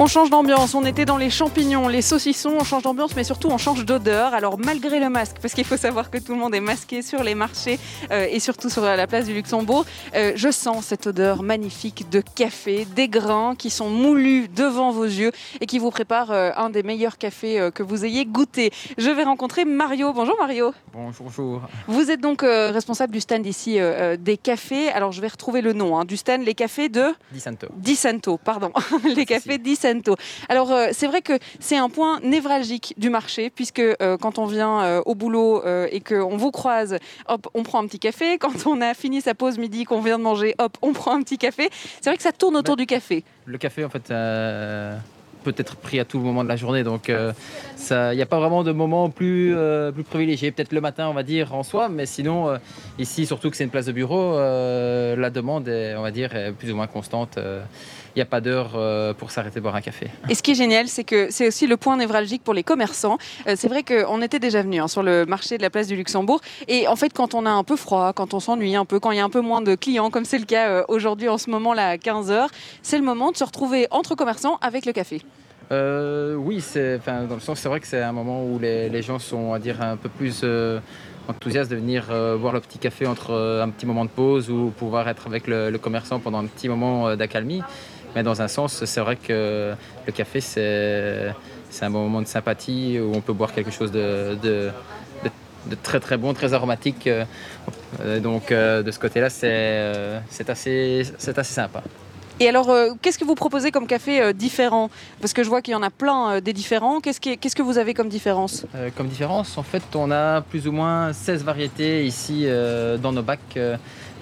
On change d'ambiance, on était dans les champignons, les saucissons, on change d'ambiance, mais surtout on change d'odeur. Alors malgré le masque, parce qu'il faut savoir que tout le monde est masqué sur les marchés euh, et surtout sur la place du Luxembourg, euh, je sens cette odeur magnifique de café, des grains qui sont moulus devant vos yeux et qui vous préparent euh, un des meilleurs cafés euh, que vous ayez goûté. Je vais rencontrer Mario. Bonjour Mario. Bonjour. Vous êtes donc responsable du stand ici des cafés. Alors je vais retrouver le nom hein, du stand, les cafés de Di Santo. Di Santo, pardon. les cafés Di Santo. Alors euh, c'est vrai que c'est un point névralgique du marché puisque euh, quand on vient euh, au boulot et qu'on vous croise, hop, on prend un petit café. Quand on a fini sa pause midi, qu'on vient de manger, hop, on prend un petit café. C'est vrai que ça tourne autour du café. Le café, en fait, peut être pris à tout moment de la journée. Donc, il n'y a pas vraiment de moment plus, plus privilégié. Peut-être le matin, on va dire, en soi, mais sinon, ici, surtout que c'est une place de bureau, la demande est, on va dire, est plus ou moins constante il n'y a pas d'heure euh, pour s'arrêter boire un café. Et ce qui est génial, c'est que c'est aussi le point névralgique pour les commerçants. Euh, c'est vrai qu'on était déjà venu hein, sur le marché de la place du Luxembourg. Et en fait, quand on a un peu froid, quand on s'ennuie un peu, quand il y a un peu moins de clients, comme c'est le cas euh, aujourd'hui en ce moment là à 15h, c'est le moment de se retrouver entre commerçants avec le café. oui, c'est, dans le sens, c'est vrai que c'est un moment où les, gens sont, à dire, un peu plus enthousiastes de venir boire le petit café entre un petit moment de pause ou pouvoir être avec le, le commerçant pendant un petit moment d'accalmie. Mais dans un sens, c'est vrai que le café, c'est, un bon moment de sympathie où on peut boire quelque chose de, de, très très bon, très aromatique. Euh, donc euh, de ce côté-là, c'est, euh, assez, assez sympa. Et alors, qu'est-ce que vous proposez comme café différent? Parce que je vois qu'il y en a plein des différents. Qu'est-ce, qu'est-ce que vous avez comme différence? Comme différence, en fait, on a plus ou moins 16 variétés ici dans nos bacs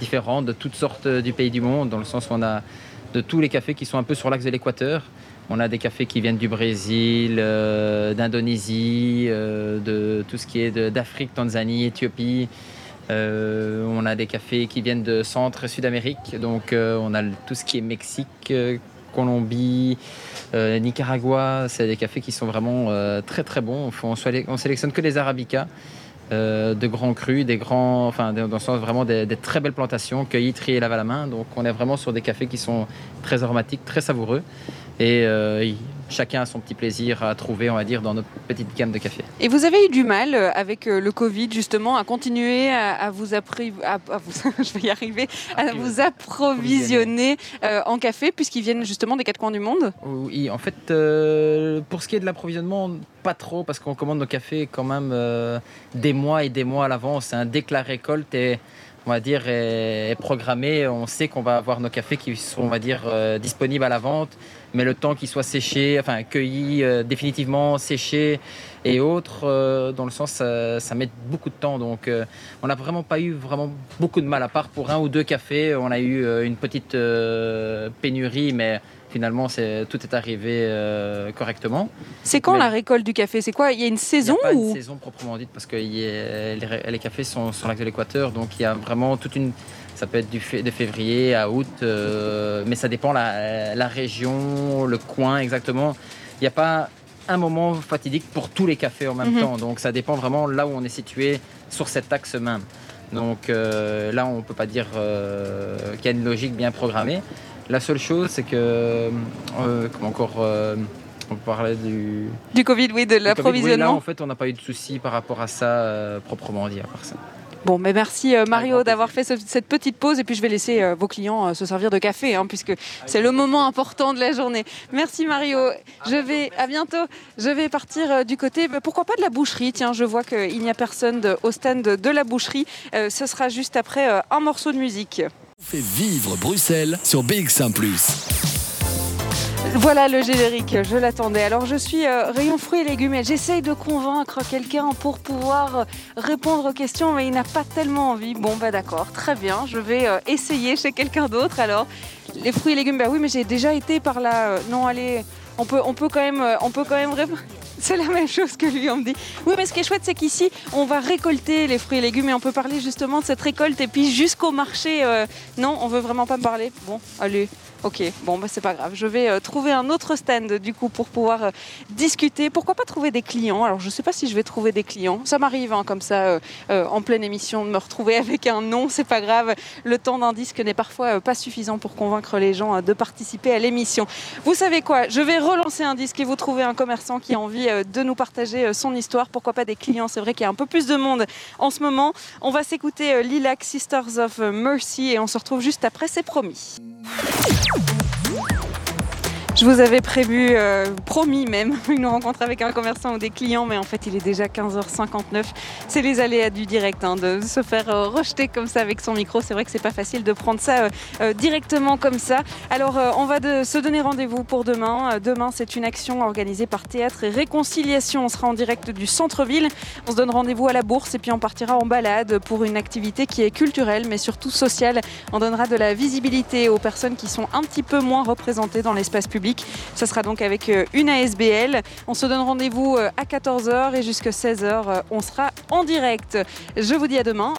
différents de toutes sortes du pays du monde, dans le sens où on a de tous les cafés qui sont un peu sur l'axe de l'équateur. On a des cafés qui viennent du Brésil, euh, d'Indonésie, euh, de tout ce qui est d'Afrique, Tanzanie, Éthiopie. Euh, on a des cafés qui viennent de Centre et Sud-Amérique. Donc on a tout ce qui est Mexique, Colombie, Nicaragua. C'est des cafés qui sont vraiment très très bons. On, on sélectionne que les arabicas. Euh, de grands crus, des grands, enfin, dans le sens vraiment des, très belles plantations, cueillies, triées, lavées à la main. Donc, on est vraiment sur des cafés qui sont très aromatiques, très savoureux. Et euh, chacun a son petit plaisir à trouver, on va dire, dans notre petite gamme de café. Et vous avez eu du mal euh, avec le Covid, justement, à continuer à, vous, à, je vais y arriver, à vous approvisionner en café, puisqu'ils viennent justement des quatre coins du monde? Oui, en fait, pour ce qui est de l'approvisionnement, pas trop parce qu'on commande nos cafés quand même euh, des mois et des mois à l'avance. Dès que la récolte est, on va dire, est, programmée, on sait qu'on va avoir nos cafés qui sont, on va dire, euh, disponibles à la vente. Mais le temps qu'ils soient séchés, enfin cueillis euh, définitivement, séchés et autres, dans le sens, ça, met beaucoup de temps. Donc, on n'a vraiment pas eu vraiment beaucoup de mal, à part pour un ou deux cafés. On a eu une petite pénurie, mais finalement, tout est arrivé euh, correctement. C'est quand la récolte du café? C'est quoi? Il y a une saison Il n'y a pas une saison proprement dite parce que les, cafés sont sur l'axe de l'équateur, donc il y a vraiment toute une. Ça peut être du de février à août, euh, mais ça dépend la, la région, le coin exactement. Il n'y a pas un moment fatidique pour tous les cafés en même mhm. temps, donc ça dépend vraiment là où on est situé sur cet axe même. Donc euh, là, on ne peut pas dire qu'il y a une logique bien programmée. La seule chose, c'est que, euh, comme encore, euh, on parlait du... Du Covid, oui, de l'approvisionnement. là, en fait, on n'a pas eu de soucis par rapport à ça, euh, proprement dit, à part ça. Bon, mais merci Mario d'avoir fait cette petite pause et puis je vais laisser vos clients se servir de café hein, puisque c'est le moment important de la journée. Merci Mario. Je vais à bientôt. Je vais partir du côté, pourquoi pas de la boucherie? Tiens, je vois qu'il n'y a personne au stand de la boucherie. ce sera juste après un morceau de musique. Fait vivre Bruxelles sur BX1 ⁇ voilà le générique, je l'attendais. Alors je suis euh, rayon fruits et légumes et j'essaye de convaincre quelqu'un pour pouvoir euh, répondre aux questions, mais il n'a pas tellement envie. Bon bah d'accord, très bien, je vais euh, essayer chez quelqu'un d'autre. Alors les fruits et légumes, bah oui, mais j'ai déjà été par là. non, allez, on peut, on peut quand même, on peut quand même répondre. C'est la même chose que lui, on me dit. Oui, mais ce qui est chouette, c'est qu'ici, on va récolter les fruits et légumes et on peut parler justement de cette récolte. Et puis jusqu'au marché, euh, non, on veut vraiment pas me parler. Bon, allez, Ok, bon, bah, c'est pas grave. Je vais euh, trouver un autre stand du coup pour pouvoir euh, discuter. Pourquoi pas trouver des clients? Alors, je sais pas si je vais trouver des clients. Ça m'arrive hein, comme ça euh, en pleine émission de me retrouver avec un nom. C'est pas grave. Le temps d'un disque n'est parfois pas suffisant pour convaincre les gens de participer à l'émission. Vous savez quoi? Je vais relancer un disque et vous trouver un commerçant qui a envie de nous partager son histoire. Pourquoi pas des clients? C'est vrai qu'il y a un peu plus de monde en ce moment. On va s'écouter Lilac Sisters of Mercy et on se retrouve juste après. C'est promis. Bye. Je vous avais prévu, euh, promis même, une rencontre avec un commerçant ou des clients, mais en fait il est déjà 15h59. C'est les aléas du direct, hein, de se faire euh, rejeter comme ça avec son micro. C'est vrai que c'est pas facile de prendre ça euh, directement comme ça. Alors on va se donner rendez-vous pour demain. Demain c'est une action organisée par Théâtre et Réconciliation. On sera en direct du centre-ville. On se donne rendez-vous à la bourse et puis on partira en balade pour une activité qui est culturelle mais surtout sociale. On donnera de la visibilité aux personnes qui sont un petit peu moins représentées dans l'espace public. Ça sera donc avec euh, une ASBL. On se donne rendez-vous euh, à 14h et jusqu'à 16h, on sera en direct. Je vous dis à demain.